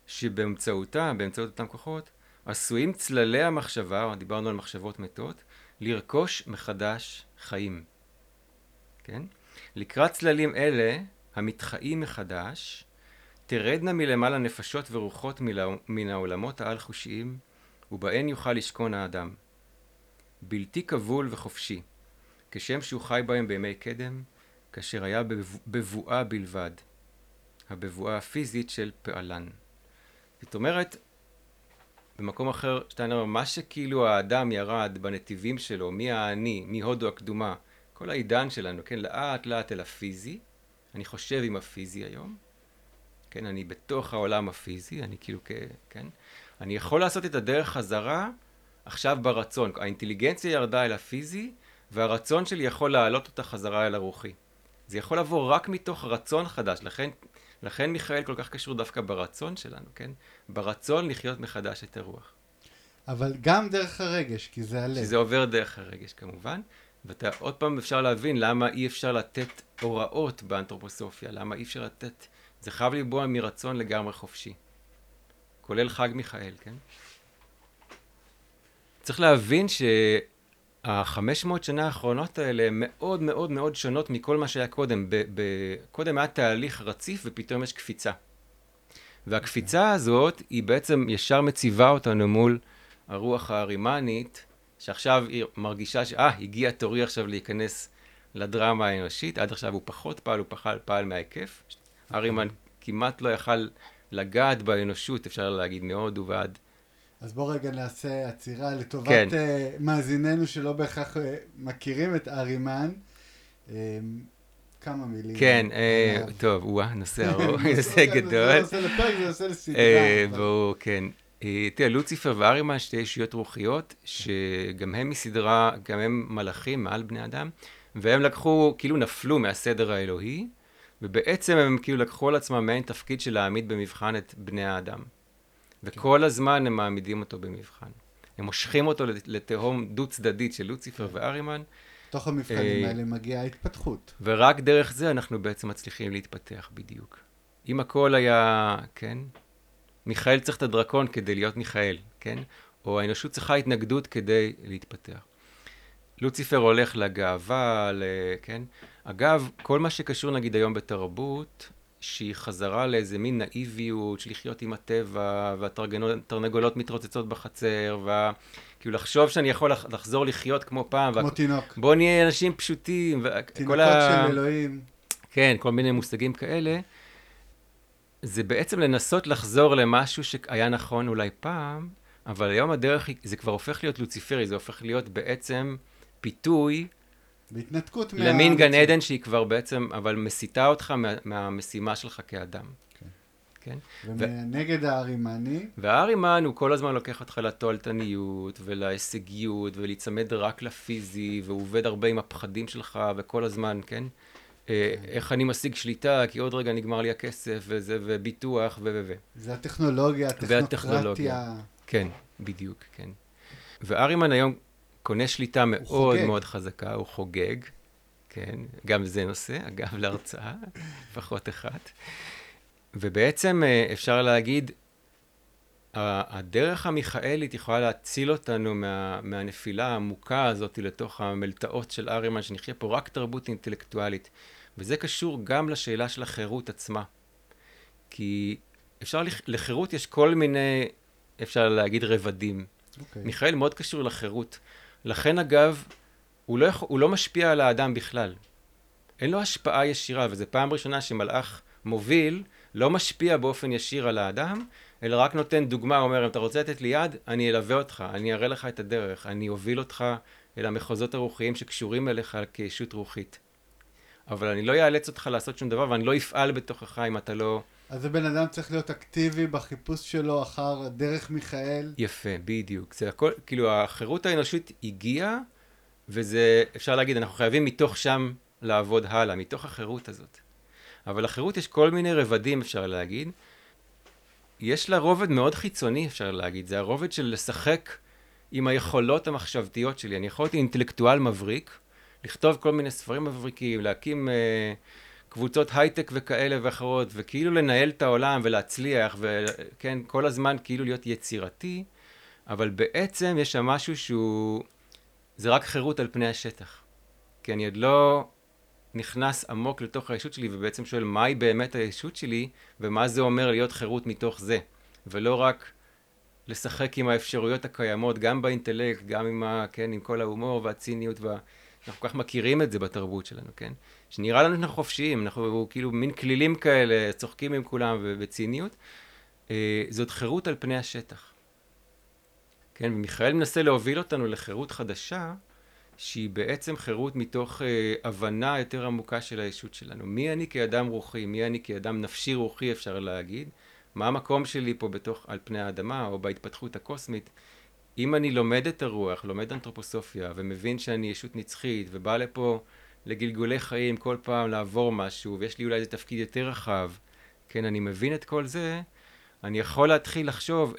S3: שבאמצעותם, באמצעות אותם כוחות, עשויים צללי המחשבה, דיברנו על מחשבות מתות, לרכוש מחדש חיים. כן? לקראת צללים אלה, המתחיים מחדש, תרדנה מלמעלה נפשות ורוחות מן העולמות העל-חושיים, ובהן יוכל לשכון האדם. בלתי כבול וחופשי, כשם שהוא חי בהם בימי קדם, כאשר היה בבואה בלבד, הבבואה הפיזית של פעלן. זאת אומרת, במקום אחר שטיינר מה שכאילו האדם ירד בנתיבים שלו, מי האני, מהודו הקדומה, כל העידן שלנו, כן, לאט לאט אל הפיזי, אני חושב עם הפיזי היום, כן, אני בתוך העולם הפיזי, אני כאילו, כן, אני יכול לעשות את הדרך חזרה עכשיו ברצון, האינטליגנציה ירדה אל הפיזי, והרצון שלי יכול להעלות אותה חזרה אל הרוחי. זה יכול לבוא רק מתוך רצון חדש, לכן, לכן מיכאל כל כך קשור דווקא ברצון שלנו, כן? ברצון לחיות מחדש את הרוח.
S2: אבל גם דרך הרגש, כי זה הלב.
S3: שזה עובר דרך הרגש כמובן, ואתה עוד פעם אפשר להבין למה אי אפשר לתת הוראות באנתרופוסופיה, למה אי אפשר לתת, זה חייב לבוא מרצון לגמרי חופשי. כולל חג מיכאל, כן? צריך להבין ש... החמש מאות שנה האחרונות האלה הן מאוד מאוד מאוד שונות מכל מה שהיה קודם. ב- ב- קודם היה תהליך רציף ופתאום יש קפיצה. והקפיצה הזאת היא בעצם ישר מציבה אותנו מול הרוח הארימנית, שעכשיו היא מרגישה ש... אה, הגיע תורי עכשיו להיכנס לדרמה האנושית, עד עכשיו הוא פחות פעל, הוא פחל, פעל מההיקף. ארימן כמעט לא יכל לגעת באנושות, אפשר להגיד, מהודו ועד
S2: אז בוא רגע נעשה עצירה לטובת כן. uh, מאזיננו שלא בהכרח uh, מכירים את ארימן. Uh, כמה מילים.
S3: כן, uh, טוב, וואה, נושא ארוך, נושא גדול. זה
S2: נושא לפרק, זה נושא לסדרה.
S3: ברור, כן. תראה, לוציפר וארימן, שתי אישיות רוחיות, שגם הם מסדרה, גם הם מלאכים מעל בני אדם, והם לקחו, כאילו נפלו מהסדר האלוהי, ובעצם הם כאילו לקחו על עצמם מעין תפקיד של להעמיד במבחן את בני האדם. וכל כן. הזמן הם מעמידים אותו במבחן. הם מושכים אותו לתהום דו-צדדית של לוציפר כן. וארימן.
S2: תוך המבחנים אה, האלה מגיעה ההתפתחות.
S3: ורק דרך זה אנחנו בעצם מצליחים להתפתח בדיוק. אם הכל היה, כן, מיכאל צריך את הדרקון כדי להיות מיכאל, כן? או האנושות צריכה התנגדות כדי להתפתח. לוציפר הולך לגאווה, ל... כן? אגב, כל מה שקשור נגיד היום בתרבות, שהיא חזרה לאיזה מין נאיביות של לחיות עם הטבע, והתרנגולות מתרוצצות בחצר, וה... כאילו לחשוב שאני יכול לחזור לחיות כמו פעם.
S2: כמו וה... תינוק.
S3: בוא נהיה אנשים פשוטים.
S2: ו... תינוקות ה... של אלוהים.
S3: כן, כל מיני מושגים כאלה. זה בעצם לנסות לחזור למשהו שהיה נכון אולי פעם, אבל היום הדרך, זה כבר הופך להיות לוציפרי, זה הופך להיות בעצם פיתוי
S2: בהתנתקות
S3: מה... למין גן עדן שהיא כבר בעצם, אבל מסיתה אותך מה, מהמשימה שלך כאדם. כן.
S2: כן? ונגד ו... הארימני?
S3: והארימן הוא כל הזמן לוקח אותך לתועלתניות ולהישגיות ולהיצמד רק לפיזי, והוא עובד הרבה עם הפחדים שלך וכל הזמן, כן? אה, כן. איך אני משיג שליטה, כי עוד רגע נגמר לי הכסף, וזה, וביטוח, ו... ו...
S2: זה הטכנולוגיה, הטכנוקרטיה.
S3: כן, בדיוק, כן. וארימן היום קונה שליטה מאוד. מאוד חזקה, הוא חוגג, כן, גם זה נושא, אגב, להרצאה, לפחות אחת. ובעצם אה, אפשר להגיד, הדרך המיכאלית יכולה להציל אותנו מה, מהנפילה העמוקה הזאת לתוך המלטעות של ארימן, שנחיה פה רק תרבות אינטלקטואלית. וזה קשור גם לשאלה של החירות עצמה. כי אפשר, לחירות יש כל מיני, אפשר להגיד, רבדים. Okay. אוקיי. מיכאל מאוד קשור לחירות. לכן אגב, הוא לא, יכול, הוא לא משפיע על האדם בכלל. אין לו השפעה ישירה, וזו פעם ראשונה שמלאך מוביל לא משפיע באופן ישיר על האדם, אלא רק נותן דוגמה, אומר, אם אתה רוצה לתת לי יד, אני אלווה אותך, אני אראה לך את הדרך, אני אוביל אותך אל המחוזות הרוחיים שקשורים אליך כישות רוחית. אבל אני לא אאלץ אותך לעשות שום דבר, ואני לא אפעל בתוכך אם אתה לא...
S2: אז הבן אדם צריך להיות אקטיבי בחיפוש שלו אחר דרך מיכאל.
S3: יפה, בדיוק. זה הכל, כאילו, החירות האנושית הגיעה, וזה, אפשר להגיד, אנחנו חייבים מתוך שם לעבוד הלאה, מתוך החירות הזאת. אבל לחירות יש כל מיני רבדים, אפשר להגיד. יש לה רובד מאוד חיצוני, אפשר להגיד. זה הרובד של לשחק עם היכולות המחשבתיות שלי. אני יכול להיות אינטלקטואל מבריק, לכתוב כל מיני ספרים מבריקים, להקים אה, קבוצות הייטק וכאלה ואחרות, וכאילו לנהל את העולם ולהצליח, וכן, כל הזמן כאילו להיות יצירתי, אבל בעצם יש שם משהו שהוא... זה רק חירות על פני השטח. כי אני עוד לא נכנס עמוק לתוך הישות שלי ובעצם שואל מהי באמת הישות שלי ומה זה אומר להיות חירות מתוך זה. ולא רק לשחק עם האפשרויות הקיימות, גם באינטלקט, גם עם, ה, כן, עם כל ההומור והציניות, וה... אנחנו כל כך מכירים את זה בתרבות שלנו, כן? שנראה לנו שאנחנו חופשיים, אנחנו כאילו מין כלילים כאלה, צוחקים עם כולם ובציניות. אה, זאת חירות על פני השטח. כן, ומיכאל מנסה להוביל אותנו לחירות חדשה, שהיא בעצם חירות מתוך אה, הבנה יותר עמוקה של הישות שלנו. מי אני כאדם רוחי, מי אני כאדם נפשי רוחי אפשר להגיד, מה המקום שלי פה בתוך, על פני האדמה או בהתפתחות הקוסמית. אם אני לומד את הרוח, לומד אנתרופוסופיה ומבין שאני ישות נצחית ובא לפה לגלגולי חיים כל פעם לעבור משהו ויש לי אולי איזה תפקיד יותר רחב, כן, אני מבין את כל זה, אני יכול להתחיל לחשוב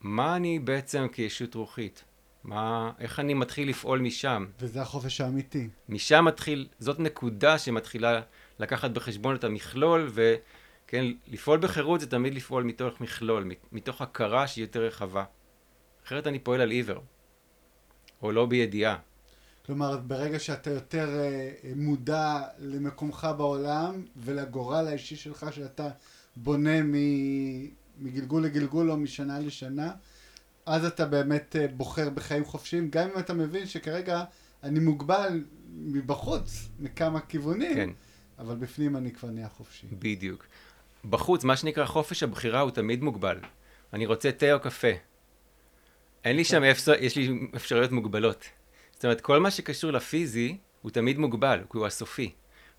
S3: מה אני בעצם כישות רוחית. מה, איך אני מתחיל לפעול משם?
S2: וזה החופש האמיתי.
S3: משם מתחיל, זאת נקודה שמתחילה לקחת בחשבון את המכלול, וכן, לפעול בחירות זה תמיד לפעול מתוך מכלול, מתוך הכרה שהיא יותר רחבה. אחרת אני פועל על עיוור, או לא בידיעה.
S2: כלומר, ברגע שאתה יותר אה, מודע למקומך בעולם ולגורל האישי שלך שאתה בונה מגלגול לגלגול או משנה לשנה, אז אתה באמת אה, בוחר בחיים חופשיים, גם אם אתה מבין שכרגע אני מוגבל מבחוץ, מכמה כיוונים, כן. אבל בפנים אני כבר נהיה חופשי.
S3: בדיוק. בחוץ, מה שנקרא חופש הבחירה הוא תמיד מוגבל. אני רוצה תה או קפה. אין לי כן. שם, אפשר, יש לי אפשרויות מוגבלות. זאת אומרת, כל מה שקשור לפיזי הוא תמיד מוגבל, כי הוא הסופי.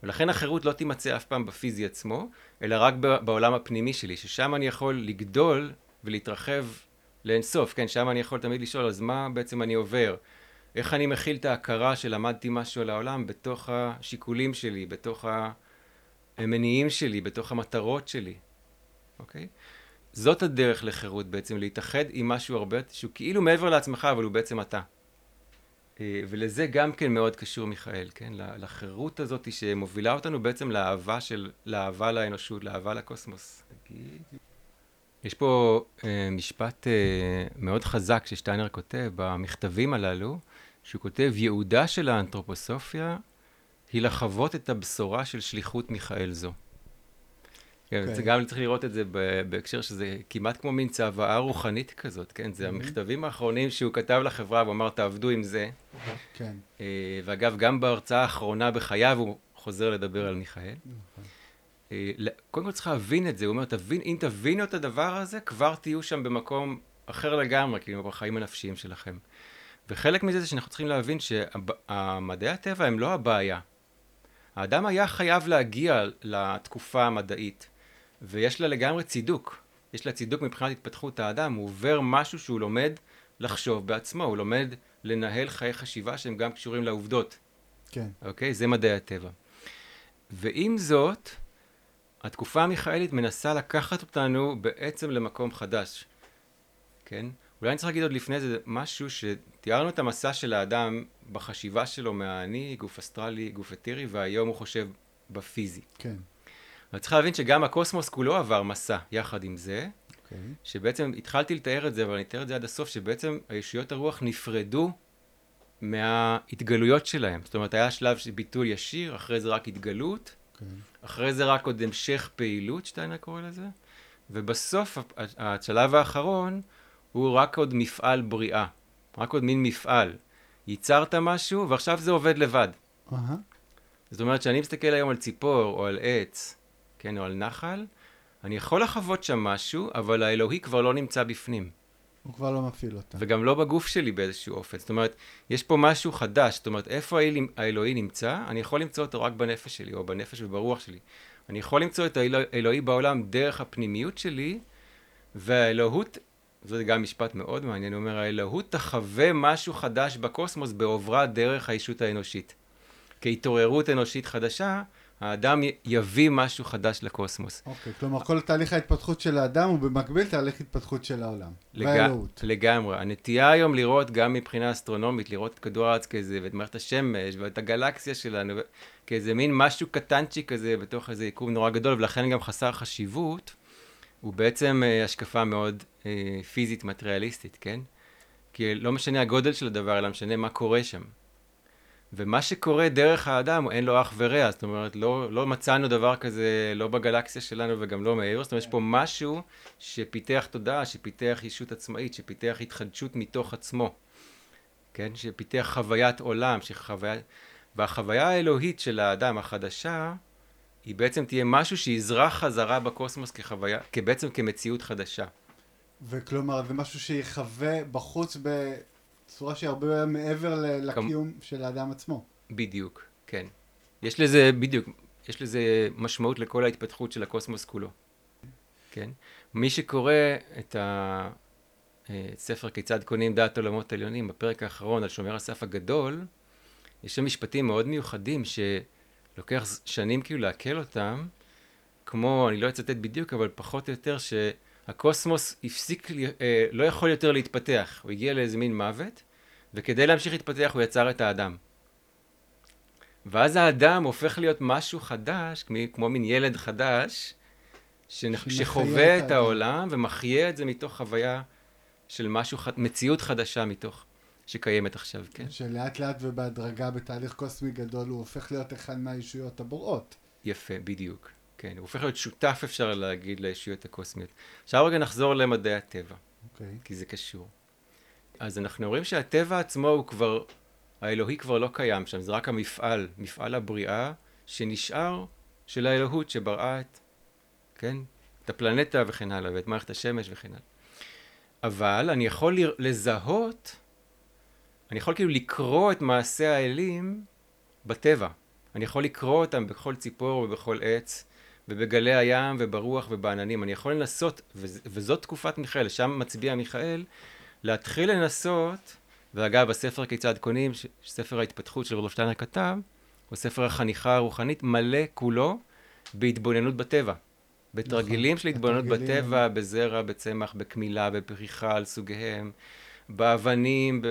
S3: ולכן החירות לא תימצא אף פעם בפיזי עצמו, אלא רק בעולם הפנימי שלי, ששם אני יכול לגדול ולהתרחב לאינסוף, כן, שם אני יכול תמיד לשאול, אז מה בעצם אני עובר? איך אני מכיל את ההכרה שלמדתי משהו על העולם בתוך השיקולים שלי, בתוך המניעים שלי, בתוך המטרות שלי, אוקיי? זאת הדרך לחירות בעצם, להתאחד עם משהו הרבה, שהוא כאילו מעבר לעצמך, אבל הוא בעצם אתה. אה, ולזה גם כן מאוד קשור מיכאל, כן? לחירות הזאת שמובילה אותנו בעצם לאהבה של, לאהבה לאנושות, לאהבה לקוסמוס. יש פה אה, משפט אה, מאוד חזק ששטיינר כותב במכתבים הללו, שהוא כותב, ייעודה של האנתרופוסופיה היא לחוות את הבשורה של שליחות מיכאל זו. כן, okay. אוקיי. גם צריך לראות את זה בהקשר שזה כמעט כמו מין צוואה רוחנית כזאת, כן? זה mm-hmm. המכתבים האחרונים שהוא כתב לחברה, הוא אמר, תעבדו עם זה. כן. Okay. אה, ואגב, גם בהרצאה האחרונה בחייו הוא חוזר לדבר על מיכאל. Okay. אה, קודם כל צריך להבין את זה, הוא אומר, תבין, אם תבינו את הדבר הזה, כבר תהיו שם במקום אחר לגמרי, כאילו, בחיים הנפשיים שלכם. וחלק מזה זה שאנחנו צריכים להבין שהמדעי הטבע הם לא הבעיה. האדם היה חייב להגיע לתקופה המדעית, ויש לה לגמרי צידוק. יש לה צידוק מבחינת התפתחות האדם, הוא עובר משהו שהוא לומד לחשוב בעצמו, הוא לומד לנהל חיי חשיבה שהם גם קשורים לעובדות.
S2: כן.
S3: אוקיי? זה מדעי הטבע. ועם זאת, התקופה המיכאלית מנסה לקחת אותנו בעצם למקום חדש, כן? אולי אני צריך להגיד עוד לפני זה משהו שתיארנו את המסע של האדם בחשיבה שלו מהאני, גוף אסטרלי, גוף אתירי, והיום הוא חושב בפיזי.
S2: כן.
S3: אבל צריך להבין שגם הקוסמוס כולו עבר מסע יחד עם זה, okay. אוקיי. שבעצם התחלתי לתאר את זה, אבל אני אתאר את זה עד הסוף, שבעצם הישויות הרוח נפרדו מההתגלויות שלהם. זאת אומרת, היה שלב של ביטול ישיר, אחרי זה רק התגלות, okay. אוקיי. אחרי זה רק עוד המשך פעילות, שטיינר קורא לזה, ובסוף השלב האחרון הוא רק עוד מפעל בריאה, רק עוד מין מפעל. ייצרת משהו ועכשיו זה עובד לבד. Uh-huh. זאת אומרת שאני מסתכל היום על ציפור או על עץ, כן, או על נחל, אני יכול לחוות שם משהו, אבל האלוהי כבר לא נמצא בפנים.
S2: הוא כבר לא מפעיל אותה.
S3: וגם לא בגוף שלי באיזשהו אופן. זאת אומרת, יש פה משהו חדש. זאת אומרת, איפה האל... האלוהי נמצא? אני יכול למצוא אותו רק בנפש שלי, או בנפש וברוח שלי. אני יכול למצוא את האלוהי בעולם דרך הפנימיות שלי, והאלוהות, זה גם משפט מאוד מעניין, הוא אומר, האלוהות תחווה משהו חדש בקוסמוס בעוברה דרך האישות האנושית. כהתעוררות אנושית חדשה, האדם יביא משהו חדש לקוסמוס.
S2: אוקיי, okay, כלומר כל תהליך ההתפתחות של האדם הוא במקביל תהליך התפתחות של העולם.
S3: לג... והאלוהות. לגמרי. הנטייה היום לראות, גם מבחינה אסטרונומית, לראות את כדור הארץ כזה, ואת מערכת השמש, ואת הגלקסיה שלנו, כאיזה מין משהו קטנצ'י כזה, בתוך איזה יקום נורא גדול, ולכן גם חסר חשיבות, הוא בעצם אה, השקפה מאוד אה, פיזית, מטריאליסטית, כן? כי לא משנה הגודל של הדבר, אלא משנה מה קורה שם. ומה שקורה דרך האדם, אין לו אח ורע, זאת אומרת, לא, לא מצאנו דבר כזה, לא בגלקסיה שלנו וגם לא מעבר, זאת אומרת, יש פה משהו שפיתח תודעה, שפיתח אישות עצמאית, שפיתח התחדשות מתוך עצמו, כן? שפיתח חוויית עולם, שחוויה... והחוויה האלוהית של האדם החדשה, היא בעצם תהיה משהו שיזרח חזרה בקוסמוס כחוויה, בעצם כמציאות חדשה.
S2: וכלומר, זה משהו שיחווה בחוץ ב... צורה שהיא הרבה מעבר לקיום כמ... של האדם עצמו.
S3: בדיוק, כן. יש לזה, בדיוק, יש לזה משמעות לכל ההתפתחות של הקוסמוס כולו. כן? מי שקורא את הספר כיצד קונים דעת עולמות עליונים, בפרק האחרון על שומר הסף הגדול, יש שם משפטים מאוד מיוחדים שלוקח שנים כאילו לעכל אותם, כמו, אני לא אצטט בדיוק, אבל פחות או יותר, ש... הקוסמוס הפסיק, אה, לא יכול יותר להתפתח, הוא הגיע לאיזה מין מוות, וכדי להמשיך להתפתח הוא יצר את האדם. ואז האדם הופך להיות משהו חדש, כמו, כמו מין ילד חדש, שחווה את, את העולם ומחיה את זה מתוך חוויה של משהו, מציאות חדשה מתוך, שקיימת עכשיו, כן.
S2: שלאט לאט ובהדרגה בתהליך קוסמי גדול הוא הופך להיות אחד מהישויות הבוראות.
S3: יפה, בדיוק. כן, הוא הופך להיות שותף, אפשר להגיד, לישויות הקוסמיות. עכשיו רגע נחזור למדעי הטבע, okay. אוקיי. כי זה קשור. אז אנחנו רואים שהטבע עצמו הוא כבר, האלוהי כבר לא קיים שם, זה רק המפעל, מפעל הבריאה שנשאר של האלוהות שבראה את, כן, את הפלנטה וכן הלאה, ואת מערכת השמש וכן הלאה. אבל אני יכול לזהות, אני יכול כאילו לקרוא את מעשי האלים בטבע. אני יכול לקרוא אותם בכל ציפור ובכל עץ, ובגלי הים וברוח ובעננים. אני יכול לנסות, וזאת תקופת מיכאל, שם מצביע מיכאל, להתחיל לנסות, ואגב, הספר כיצד קונים, ספר ההתפתחות של רודולף שטיינר כתב, הוא ספר החניכה הרוחנית, מלא כולו בהתבוננות בטבע. בתרגילים נכון, של התבוננות בטבע, בזרע, בצמח, בקמילה, בפריחה על סוגיהם, באבנים, ב,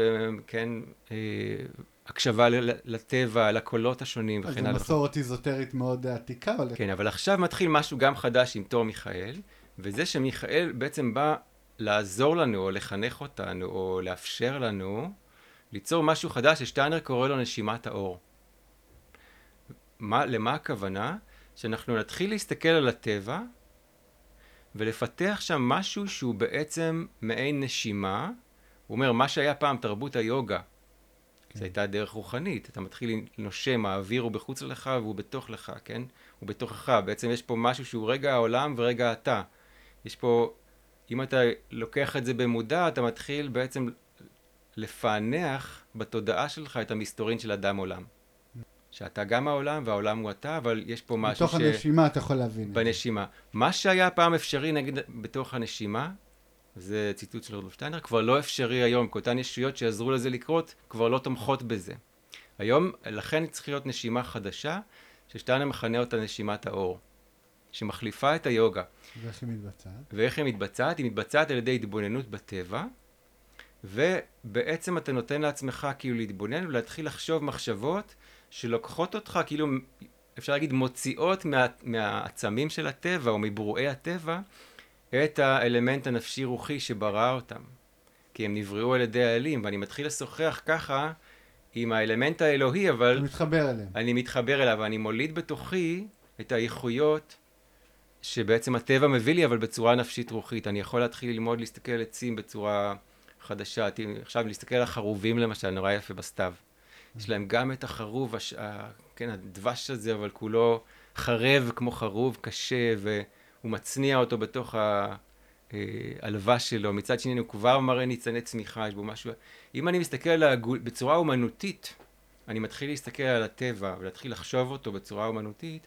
S3: כן, אה, הקשבה לטבע, לקולות השונים וכן
S2: הלאה. זו מסורת איזוטרית מאוד עתיקה. אבל...
S3: כן, אבל עכשיו מתחיל משהו גם חדש עם תור מיכאל, וזה שמיכאל בעצם בא לעזור לנו, או לחנך אותנו, או לאפשר לנו ליצור משהו חדש ששטיינר קורא לו נשימת האור. מה, למה הכוונה? שאנחנו נתחיל להסתכל על הטבע ולפתח שם משהו שהוא בעצם מעין נשימה. הוא אומר, מה שהיה פעם תרבות היוגה, כן. זו הייתה דרך רוחנית, אתה מתחיל לנושם, האוויר הוא בחוץ לך והוא בתוך לך, כן? הוא בתוכך, בעצם יש פה משהו שהוא רגע העולם ורגע אתה. יש פה, אם אתה לוקח את זה במודע, אתה מתחיל בעצם לפענח בתודעה שלך את המסתורין של אדם עולם. שאתה גם העולם והעולם הוא אתה, אבל יש פה משהו
S2: ש... בתוך הנשימה אתה יכול להבין.
S3: בנשימה. מה שהיה פעם אפשרי, נגיד, בתוך הנשימה, זה ציטוט של רודולף שטיינר, כבר לא אפשרי היום, כי אותן ישויות שעזרו לזה לקרות, כבר לא תומכות בזה. היום, לכן צריכה להיות נשימה חדשה, ששטיינר מכנה אותה נשימת האור, שמחליפה את היוגה.
S2: ואיך היא מתבצעת?
S3: ואיך היא מתבצעת? היא מתבצעת על ידי התבוננות בטבע, ובעצם אתה נותן לעצמך כאילו להתבונן ולהתחיל לחשוב מחשבות שלוקחות אותך, כאילו, אפשר להגיד, מוציאות מה, מהעצמים של הטבע או מברואי הטבע, את האלמנט הנפשי-רוחי שברא אותם. כי הם נבראו על ידי האלים, ואני מתחיל לשוחח ככה עם האלמנט האלוהי, אבל...
S2: אתה מתחבר אליהם.
S3: אני מתחבר אליו, ואני מוליד בתוכי את האיכויות שבעצם הטבע מביא לי, אבל בצורה נפשית-רוחית. אני יכול להתחיל ללמוד להסתכל על עצים בצורה חדשה. עכשיו להסתכל על החרובים למשל, נורא יפה בסתיו. יש להם גם את החרוב, הש... כן, הדבש הזה, אבל כולו חרב כמו חרוב, קשה, ו... הוא מצניע אותו בתוך העלווה שלו, מצד שני הוא כבר מראה ניצני צמיחה, יש בו משהו... אם אני מסתכל על הגול... בצורה אומנותית, אני מתחיל להסתכל על הטבע ולהתחיל לחשוב אותו בצורה אומנותית,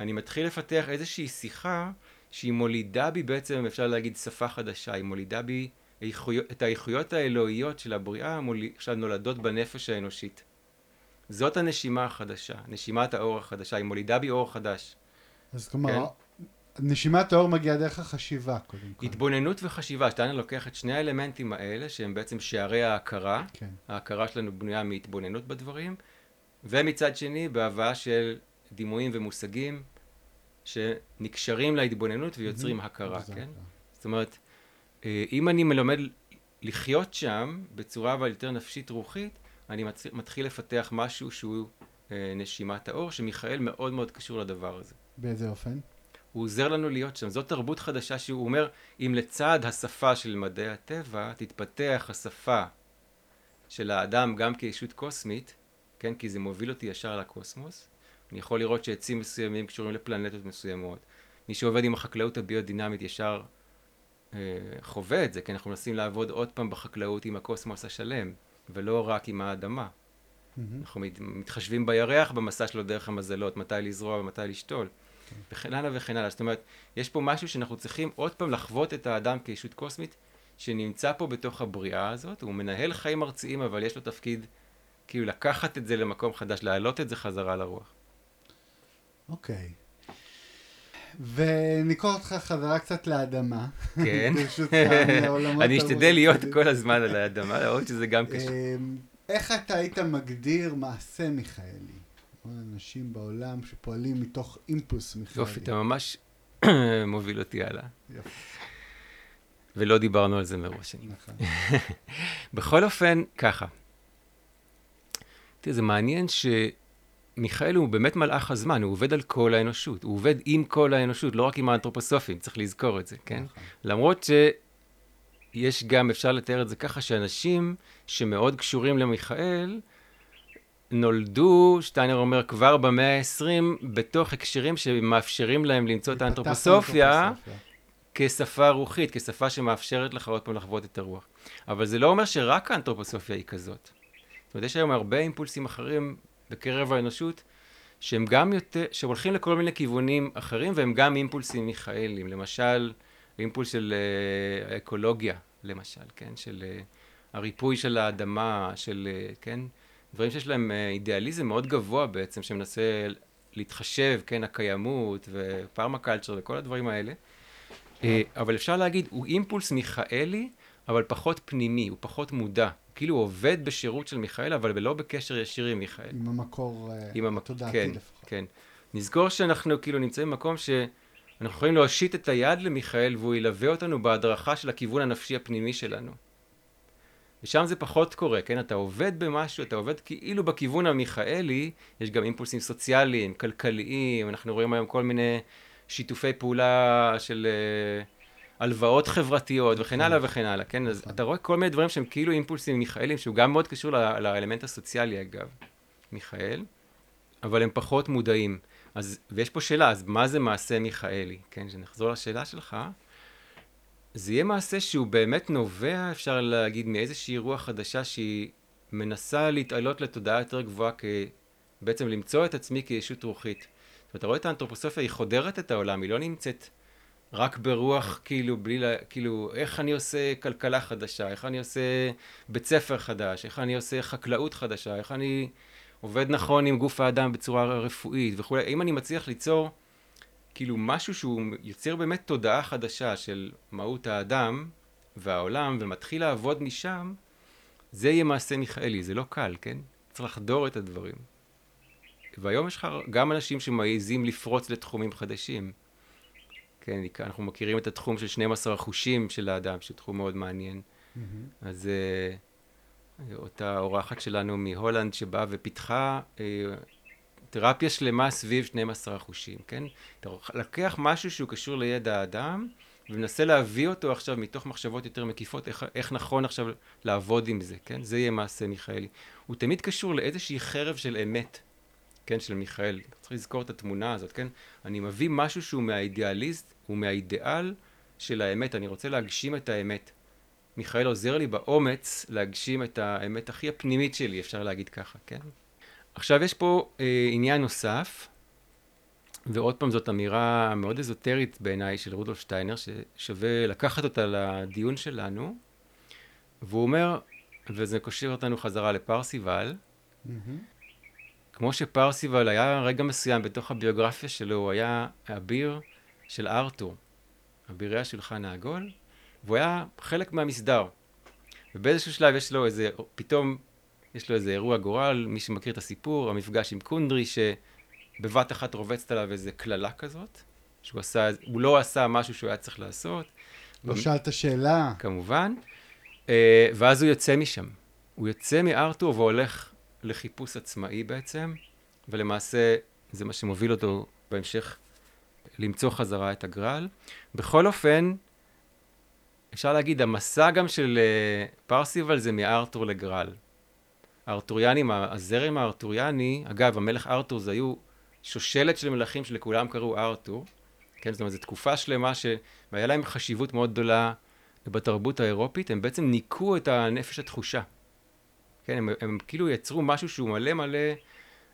S3: אני מתחיל לפתח איזושהי שיחה שהיא מולידה בי בעצם, אפשר להגיד, שפה חדשה, היא מולידה בי איכויות, את האיכויות האלוהיות של הבריאה, עכשיו נולדות בנפש האנושית. זאת הנשימה החדשה, נשימת האור החדשה, היא מולידה בי אור חדש.
S2: אז כלומר, כן? נשימת האור מגיעה דרך החשיבה, קודם
S3: כל. התבוננות וחשיבה, שאתה לוקח את שני האלמנטים האלה, שהם בעצם שערי ההכרה, כן. ההכרה שלנו בנויה מהתבוננות בדברים, ומצד שני, בהבאה של דימויים ומושגים שנקשרים להתבוננות ויוצרים הכרה, כן? זאת אומרת, אה, אם אני מלמד לחיות שם בצורה אבל יותר נפשית רוחית, אני מתחיל לפתח משהו שהוא אה, נשימת האור, שמיכאל מאוד מאוד קשור לדבר הזה.
S2: באיזה אופן?
S3: הוא עוזר לנו להיות שם. זאת תרבות חדשה שהוא אומר, אם לצד השפה של מדעי הטבע, תתפתח השפה של האדם גם כישות קוסמית, כן, כי זה מוביל אותי ישר לקוסמוס. אני יכול לראות שעצים מסוימים קשורים לפלנטות מסוימות. מי שעובד עם החקלאות הביודינמית ישר אה, חווה את זה, כי אנחנו מנסים לעבוד עוד פעם בחקלאות עם הקוסמוס השלם, ולא רק עם האדמה. Mm-hmm. אנחנו מת, מתחשבים בירח במסע שלו דרך המזלות, מתי לזרוע ומתי לשתול. וכן הלאה וכן הלאה. זאת אומרת, יש פה משהו שאנחנו צריכים עוד פעם לחוות את האדם כישות קוסמית, שנמצא פה בתוך הבריאה הזאת, הוא מנהל חיים ארציים, אבל יש לו תפקיד כאילו לקחת את זה למקום חדש, להעלות את זה חזרה לרוח.
S2: אוקיי. Okay. וניקור אותך חזרה קצת לאדמה.
S3: כן. אני אשתדל להיות כל הזמן על האדמה, למרות שזה גם. אמ,
S2: איך אתה היית מגדיר מעשה מיכאלי? אנשים בעולם שפועלים מתוך אימפוס מיכאלי.
S3: יופי, אתה ממש מוביל אותי הלאה. יופי. ולא דיברנו על זה מראש. נכון. בכל אופן, ככה. תראה, זה מעניין ש... מיכאל הוא באמת מלאך הזמן, הוא עובד על כל האנושות, הוא עובד עם כל האנושות, לא רק עם האנתרופוסופים, צריך לזכור את זה, כן? נכון. למרות שיש גם, אפשר לתאר את זה ככה, שאנשים שמאוד קשורים למיכאל, נולדו, שטיינר אומר, כבר במאה ה-20, בתוך הקשרים שמאפשרים להם למצוא את האנתרופוסופיה כשפה רוחית, כשפה שמאפשרת לך עוד פעם לחוות את הרוח. אבל זה לא אומר שרק האנתרופוסופיה היא כזאת. זאת אומרת, יש היום הרבה אימפולסים אחרים בקרב האנושות, שהם גם יותר, שהולכים לכל מיני כיוונים אחרים, והם גם אימפולסים מיכאלים. למשל, אימפולס של אה, אקולוגיה, למשל, כן? של אה, הריפוי של האדמה, של, אה, כן? דברים שיש להם אידיאליזם מאוד גבוה בעצם, שמנסה להתחשב, כן? הקיימות ופרמקלצ'ר וכל הדברים האלה. אבל אפשר להגיד, הוא אימפולס מיכאלי, אבל פחות פנימי, הוא פחות מודע. כאילו הוא עובד בשירות של מיכאל, אבל לא בקשר ישיר עם מיכאל.
S2: עם המקור
S3: אה, עם המק... התודעתי כן, לפחות. כן. נזכור שאנחנו כאילו נמצאים במקום שאנחנו יכולים להושיט את היד למיכאל, והוא ילווה אותנו בהדרכה של הכיוון הנפשי הפנימי שלנו. ושם זה פחות קורה, כן? אתה עובד במשהו, אתה עובד כאילו בכיוון המיכאלי, יש גם אימפולסים סוציאליים, כלכליים, אנחנו רואים היום כל מיני שיתופי פעולה של... Uh, הלוואות חברתיות וכן הלאה וכן הלאה, כן? אז אתה רואה כל מיני דברים שהם כאילו אימפולסים מיכאלים, שהוא גם מאוד קשור לאלמנט הסוציאלי אגב, מיכאל, אבל הם פחות מודעים. אז, ויש פה שאלה, אז מה זה מעשה מיכאלי? כן, שנחזור לשאלה שלך. זה יהיה מעשה שהוא באמת נובע, אפשר להגיד, מאיזושהי רוח חדשה שהיא מנסה להתעלות לתודעה יותר גבוהה, בעצם למצוא את עצמי כישות רוחית. ואתה רואה את האנתרופוסופיה, היא חודרת את העולם, היא לא נמצאת רק ברוח, כאילו, בלי, לה, כאילו, איך אני עושה כלכלה חדשה, איך אני עושה בית ספר חדש, איך אני עושה חקלאות חדשה, איך אני עובד נכון עם גוף האדם בצורה רפואית וכולי. אם אני מצליח ליצור, כאילו, משהו שהוא יוצר באמת תודעה חדשה של מהות האדם והעולם, ומתחיל לעבוד משם, זה יהיה מעשה מיכאלי, זה לא קל, כן? צריך לחדור את הדברים. והיום יש לך גם אנשים שמעיזים לפרוץ לתחומים חדשים. כן, אנחנו מכירים את התחום של 12 החושים של האדם, שהוא תחום מאוד מעניין. Mm-hmm. אז uh, אותה אורחת שלנו מהולנד שבאה ופיתחה uh, תרפיה שלמה סביב 12 החושים, כן? אתה לוקח משהו שהוא קשור לידע האדם, ומנסה להביא אותו עכשיו מתוך מחשבות יותר מקיפות, איך, איך נכון עכשיו לעבוד עם זה, כן? זה יהיה מעשה מיכאלי. הוא תמיד קשור לאיזושהי חרב של אמת. כן, של מיכאל. צריך לזכור את התמונה הזאת, כן? אני מביא משהו שהוא מהאידיאליסט, הוא מהאידיאל, של האמת, אני רוצה להגשים את האמת. מיכאל עוזר לי באומץ להגשים את האמת הכי הפנימית שלי, אפשר להגיד ככה, כן? עכשיו יש פה אה, עניין נוסף, ועוד פעם זאת אמירה מאוד אזוטרית בעיניי של רודולף שטיינר, ששווה לקחת אותה לדיון שלנו, והוא אומר, וזה קושר אותנו חזרה לפרסיבל, mm-hmm. כמו שפרסיבל היה רגע מסוים בתוך הביוגרפיה שלו, הוא היה אביר של ארתור, אבירי השולחן העגול, והוא היה חלק מהמסדר. ובאיזשהו שלב יש לו איזה, פתאום יש לו איזה אירוע גורל, מי שמכיר את הסיפור, המפגש עם קונדרי, שבבת אחת רובצת עליו איזה קללה כזאת, שהוא עשה, הוא לא עשה משהו שהוא היה צריך לעשות.
S2: לא שאלת שאלה.
S3: כמובן. אה, ואז הוא יוצא משם. הוא יוצא מארתור והולך לחיפוש עצמאי בעצם, ולמעשה זה מה שמוביל אותו בהמשך למצוא חזרה את הגרל. בכל אופן, אפשר להגיד, המסע גם של uh, פרסיבל זה מארתור לגרל. הארתוריאנים, הזרם הארתוריאני, אגב, המלך ארתור זה היו שושלת של מלכים שלכולם קראו ארתור, כן, זאת אומרת, זו תקופה שלמה ש... והיה להם חשיבות מאוד גדולה בתרבות האירופית, הם בעצם ניקו את הנפש התחושה. כן, הם, הם כאילו יצרו משהו שהוא מלא מלא,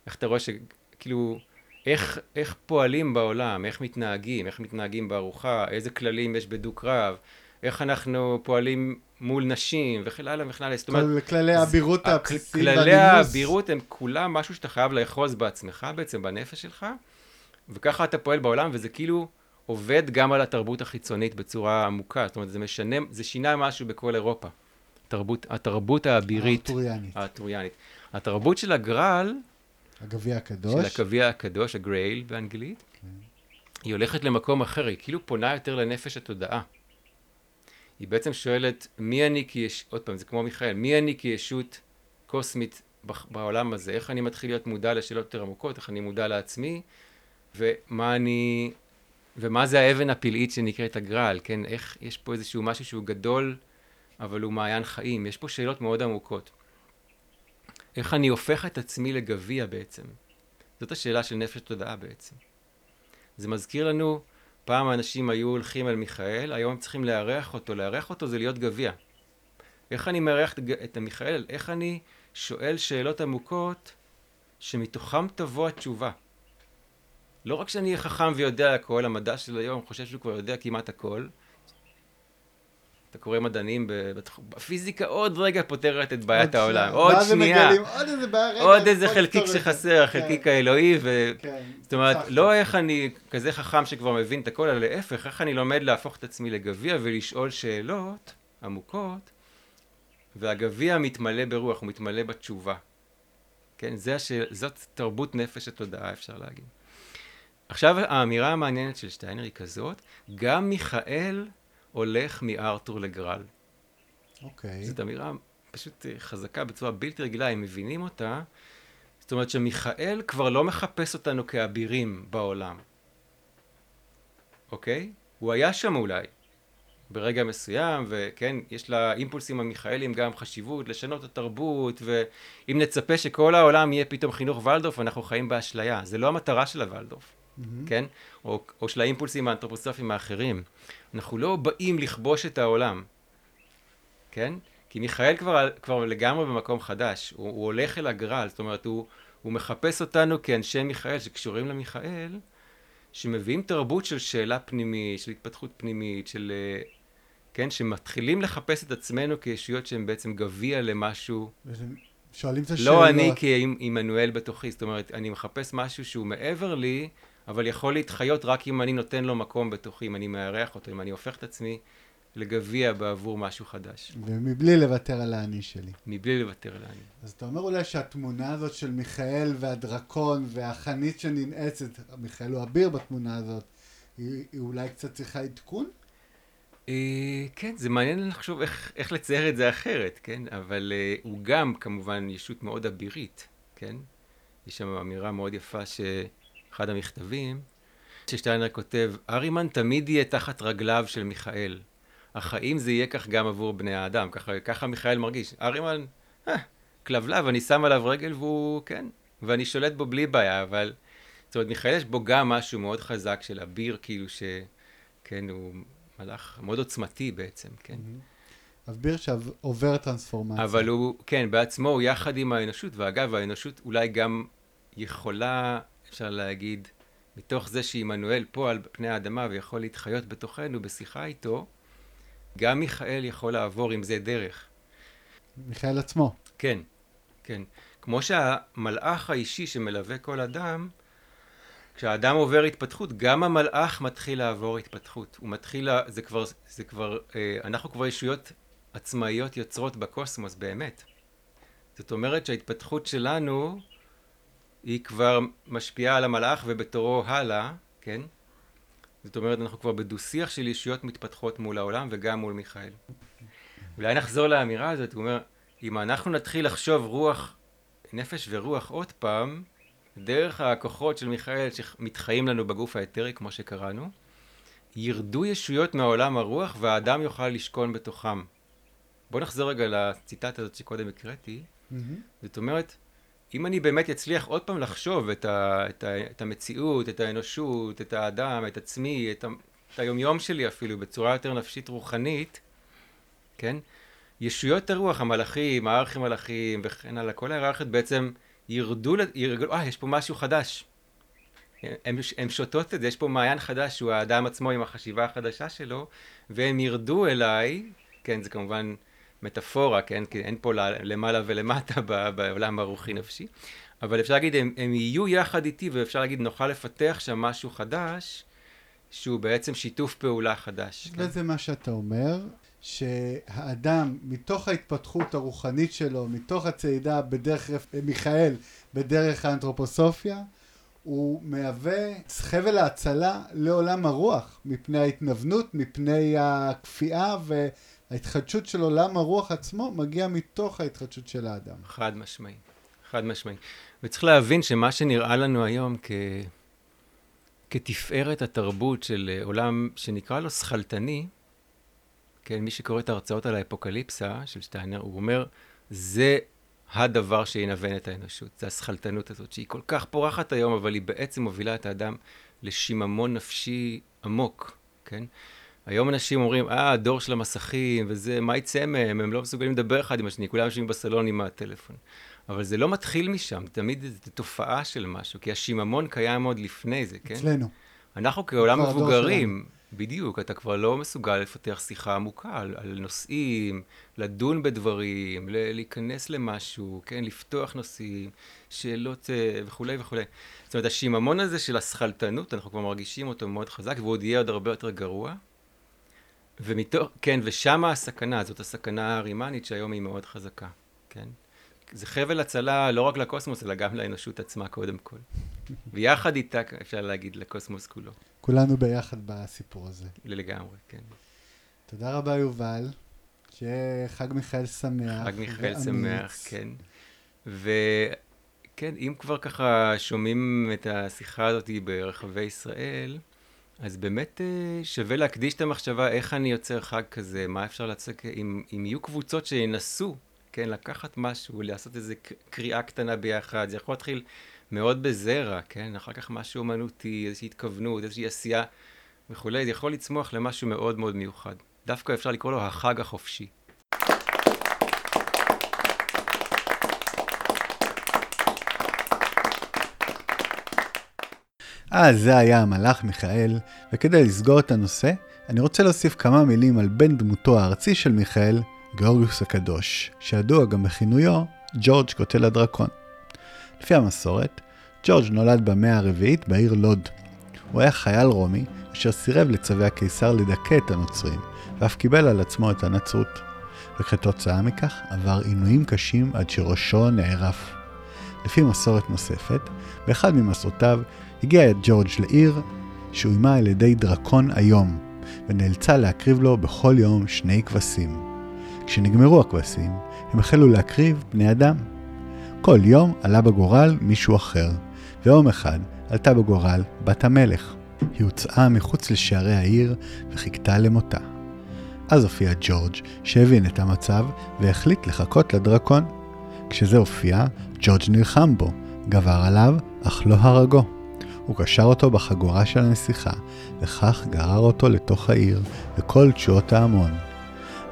S3: איך אתה רואה שכאילו, איך, איך פועלים בעולם, איך מתנהגים, איך מתנהגים בארוחה, איזה כללים יש בדו-קרב, איך אנחנו פועלים מול נשים וכן הלאה וכן הלאה.
S2: כל כללי האבירות הבסיסיים
S3: והנימוס. כללי האבירות הם כולם משהו שאתה חייב לאחוז בעצמך בעצם, בנפש שלך, וככה אתה פועל בעולם, וזה כאילו עובד גם על התרבות החיצונית בצורה עמוקה. זאת אומרת, זה משנה, זה שינה משהו בכל אירופה. התרבות, התרבות האבירית.
S2: הארתוריאנית.
S3: הארתוריאנית. התרבות של הגרל,
S2: הגביע הקדוש.
S3: של הגביע הקדוש, הגרייל באנגלית, כן. היא הולכת למקום אחר, היא כאילו פונה יותר לנפש התודעה. היא בעצם שואלת, מי אני כיש... עוד פעם, זה כמו מיכאל, מי אני כישות קוסמית בעולם הזה? איך אני מתחיל להיות מודע לשאלות יותר עמוקות? איך אני מודע לעצמי? ומה אני... ומה זה האבן הפלאית שנקראת הגרל, כן? איך יש פה איזשהו משהו שהוא גדול, אבל הוא מעיין חיים. יש פה שאלות מאוד עמוקות. איך אני הופך את עצמי לגביע בעצם? זאת השאלה של נפש תודעה בעצם. זה מזכיר לנו פעם אנשים היו הולכים אל מיכאל, היום הם צריכים לארח אותו. לארח אותו זה להיות גביע. איך אני מארח את מיכאל? איך אני שואל שאלות עמוקות שמתוכם תבוא התשובה? לא רק שאני אהיה חכם ויודע הכל, המדע של היום חושב שהוא כבר יודע כמעט הכל. אתה קורא מדענים בפיזיקה, עוד רגע פותרת את בעיית העולם. עוד שנייה.
S2: עוד איזה בעיה,
S3: עוד איזה חלקיק שחסר, החלקיק כן. האלוהי. כן, זאת אומרת, לא איך אני כזה חכם שכבר מבין את הכל, אלא להפך, איך אני לומד להפוך את עצמי לגביע ולשאול שאלות עמוקות, והגביע מתמלא ברוח, הוא מתמלא בתשובה. כן, זאת תרבות נפש התודעה, אפשר להגיד. עכשיו האמירה המעניינת של שטיינר היא כזאת, גם מיכאל הולך מארתור לגרל.
S2: אוקיי. Okay.
S3: זאת אמירה פשוט אה, חזקה בצורה בלתי רגילה, אם מבינים אותה. זאת אומרת שמיכאל כבר לא מחפש אותנו כאבירים בעולם. אוקיי? הוא היה שם אולי, ברגע מסוים, וכן, יש לאימפולסים המיכאלים גם חשיבות לשנות את התרבות, ואם נצפה שכל העולם יהיה פתאום חינוך ולדורף, אנחנו חיים באשליה. זה לא המטרה של הוולדורף. mm-hmm. כן? או, או של האימפולסים האנתרופוסופיים האחרים. אנחנו לא באים לכבוש את העולם, כן? כי מיכאל כבר, כבר לגמרי במקום חדש, הוא, הוא הולך אל הגרל, זאת אומרת, הוא, הוא מחפש אותנו כאנשי מיכאל שקשורים למיכאל, שמביאים תרבות של שאלה פנימית, של התפתחות פנימית, של... כן, שמתחילים לחפש את עצמנו כישויות שהן בעצם גביע למשהו.
S2: שואלים את
S3: השאלות. לא אני כעמנואל בתוכי, זאת אומרת, אני מחפש משהו שהוא מעבר לי, אבל יכול להתחיות רק אם אני נותן לו מקום בתוכי, אם אני מארח אותו, אם אני הופך את עצמי לגביע בעבור משהו חדש.
S2: ומבלי לוותר על האני שלי.
S3: מבלי לוותר על האני.
S2: אז אתה אומר אולי שהתמונה הזאת של מיכאל והדרקון והחנית שננעצת, מיכאל הוא אביר בתמונה הזאת, היא, היא אולי קצת צריכה עדכון?
S3: אה, כן, זה מעניין לחשוב איך, איך לצייר את זה אחרת, כן? אבל אה, הוא גם כמובן ישות מאוד אבירית, כן? יש שם אמירה מאוד יפה ש... אחד המכתבים, ששטיינר כותב, ארימן תמיד יהיה תחת רגליו של מיכאל. החיים זה יהיה כך גם עבור בני האדם, ככה, ככה מיכאל מרגיש. ארימן, אה, כלבלב, אני שם עליו רגל והוא, כן, ואני שולט בו בלי בעיה, אבל... זאת אומרת, מיכאל יש בו גם משהו מאוד חזק של אביר, כאילו ש... כן, הוא מלאך מאוד עוצמתי בעצם, כן?
S2: אז בירשב עובר טרנספורמציה.
S3: אבל הוא, כן, בעצמו הוא יחד עם האנושות, ואגב, האנושות אולי גם יכולה, אפשר להגיד, מתוך זה שעמנואל פה על פני האדמה ויכול להתחיות בתוכנו בשיחה איתו, גם מיכאל יכול לעבור עם זה דרך.
S2: מיכאל עצמו.
S3: כן, כן. כמו שהמלאך האישי שמלווה כל אדם, כשהאדם עובר התפתחות, גם המלאך מתחיל לעבור התפתחות. הוא מתחיל, זה כבר, זה כבר, אה, אנחנו כבר ישויות עצמאיות יוצרות בקוסמוס, באמת. זאת אומרת שההתפתחות שלנו היא כבר משפיעה על המלאך ובתורו הלאה, כן? זאת אומרת, אנחנו כבר בדו-שיח של ישויות מתפתחות מול העולם וגם מול מיכאל. אולי נחזור לאמירה הזאת, הוא אומר, אם אנחנו נתחיל לחשוב רוח, נפש ורוח עוד פעם, דרך הכוחות של מיכאל שמתחיים לנו בגוף האתרי, כמו שקראנו, ירדו ישויות מהעולם הרוח והאדם יוכל לשכון בתוכם. בואו נחזור רגע לציטטה הזאת שקודם הקראתי. Mm-hmm. זאת אומרת, אם אני באמת אצליח עוד פעם לחשוב את, ה, את, ה, את המציאות, את האנושות, את האדם, את עצמי, את, ה, את היומיום שלי אפילו, בצורה יותר נפשית רוחנית, כן? ישויות הרוח, המלאכים, הארכי מלאכים וכן הלאה, כל ההיררכיות בעצם ירדו, ירגלו, אה, יש פה משהו חדש. הם, הם שותות את זה, יש פה מעיין חדש, שהוא האדם עצמו עם החשיבה החדשה שלו, והם ירדו אליי, כן, זה כמובן מטאפורה, כן, כי אין פה למעלה ולמטה בעולם הרוחי נפשי, אבל אפשר להגיד, הם, הם יהיו יחד איתי, ואפשר להגיד, נוכל לפתח שם משהו חדש, שהוא בעצם שיתוף פעולה חדש.
S2: וזה כן? מה שאתה אומר, שהאדם, מתוך ההתפתחות הרוחנית שלו, מתוך הצעידה בדרך מיכאל, בדרך האנתרופוסופיה, הוא מהווה חבל ההצלה לעולם הרוח, מפני ההתנוונות, מפני הכפייה וההתחדשות של עולם הרוח עצמו מגיע מתוך ההתחדשות של האדם.
S3: חד משמעי, חד משמעי. וצריך להבין שמה שנראה לנו היום כ... כתפארת התרבות של עולם שנקרא לו שכלתני, כן, מי שקורא את ההרצאות על האפוקליפסה של שטיינר, הוא אומר, זה הדבר שינוון את האנושות, זה השכלתנות הזאת, שהיא כל כך פורחת היום, אבל היא בעצם מובילה את האדם לשיממון נפשי עמוק, כן? היום אנשים אומרים, אה, הדור של המסכים, וזה, מה יצא מהם? הם לא מסוגלים לדבר אחד עם השני, כולם יושבים בסלון עם הטלפון. אבל זה לא מתחיל משם, תמיד זו תופעה של משהו, כי השיממון קיים עוד לפני זה, כן?
S2: אצלנו.
S3: אנחנו כעולם מבוגרים, בדיוק, אתה כבר לא מסוגל לפתח שיחה עמוקה על, על נושאים, לדון בדברים, ל- להיכנס למשהו, כן, לפתוח נושאים, שאלות uh, וכולי וכולי. זאת אומרת, השיממון הזה של השכלתנות, אנחנו כבר מרגישים אותו מאוד חזק, והוא עוד יהיה עוד הרבה יותר גרוע. ומתוך, כן, ושם הסכנה, זאת הסכנה הרימנית שהיום היא מאוד חזקה, כן? זה חבל הצלה לא רק לקוסמוס, אלא גם לאנושות עצמה קודם כל. ויחד איתה, אפשר להגיד, לקוסמוס כולו.
S2: כולנו ביחד בסיפור הזה.
S3: לגמרי, כן.
S2: תודה רבה, יובל. שיהיה חג מיכאל שמח.
S3: חג מיכאל שמח, כן. וכן, אם כבר ככה שומעים את השיחה הזאת ברחבי ישראל, אז באמת אה, שווה להקדיש את המחשבה איך אני יוצר חג כזה, מה אפשר לצק, אם, אם יהיו קבוצות שינסו, כן, לקחת משהו, לעשות איזו קריאה קטנה ביחד, זה יכול להתחיל מאוד בזרע, כן? אחר כך משהו אומנותי, איזושהי התכוונות, איזושהי עשייה וכולי, זה יכול לצמוח למשהו מאוד מאוד מיוחד. דווקא אפשר לקרוא לו החג החופשי.
S2: אז זה היה המלאך מיכאל, וכדי לסגור את הנושא, אני רוצה להוסיף כמה מילים על בן דמותו הארצי של מיכאל, גיאורגיוס הקדוש, שידוע גם בכינויו ג'ורג' קוטל הדרקון. לפי המסורת, ג'ורג' נולד במאה הרביעית בעיר לוד. הוא היה חייל רומי, אשר סירב לצווי הקיסר לדכא את הנוצרים, ואף קיבל על עצמו את הנצרות. וכתוצאה מכך עבר עינויים קשים עד שראשו נערף. לפי מסורת נוספת, באחד ממסעותיו הגיע ג'ורג' לעיר שאוימה על ידי דרקון איום, ונאלצה להקריב לו בכל יום שני כבשים. כשנגמרו הכבשים, הם החלו להקריב בני אדם. כל יום עלה בגורל מישהו אחר, ויום אחד עלתה בגורל בת המלך. היא הוצאה מחוץ לשערי העיר וחיכתה למותה. אז הופיע ג'ורג' שהבין את המצב והחליט לחכות לדרקון. כשזה הופיע, ג'ורג' נלחם בו, גבר עליו, אך לא הרגו. הוא קשר אותו בחגורה של הנסיכה, וכך גרר אותו לתוך העיר, לכל תשואות ההמון.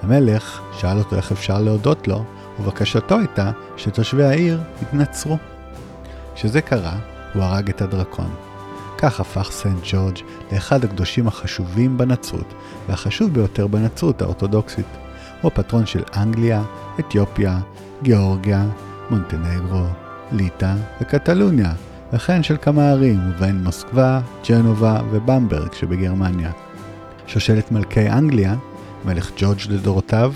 S2: המלך שאל אותו איך אפשר להודות לו, ובקשתו הייתה שתושבי העיר יתנצרו. כשזה קרה, הוא הרג את הדרקון. כך הפך סנט ג'ורג' לאחד הקדושים החשובים בנצרות, והחשוב ביותר בנצרות האורתודוקסית. הוא הפטרון של אנגליה, אתיופיה, גיאורגיה, מונטנגרו, ליטא וקטלוניה, וכן של כמה ערים, ובהן מוסקבה, ג'נובה ובמברג שבגרמניה. שושלת מלכי אנגליה, מלך ג'ורג' לדורותיו,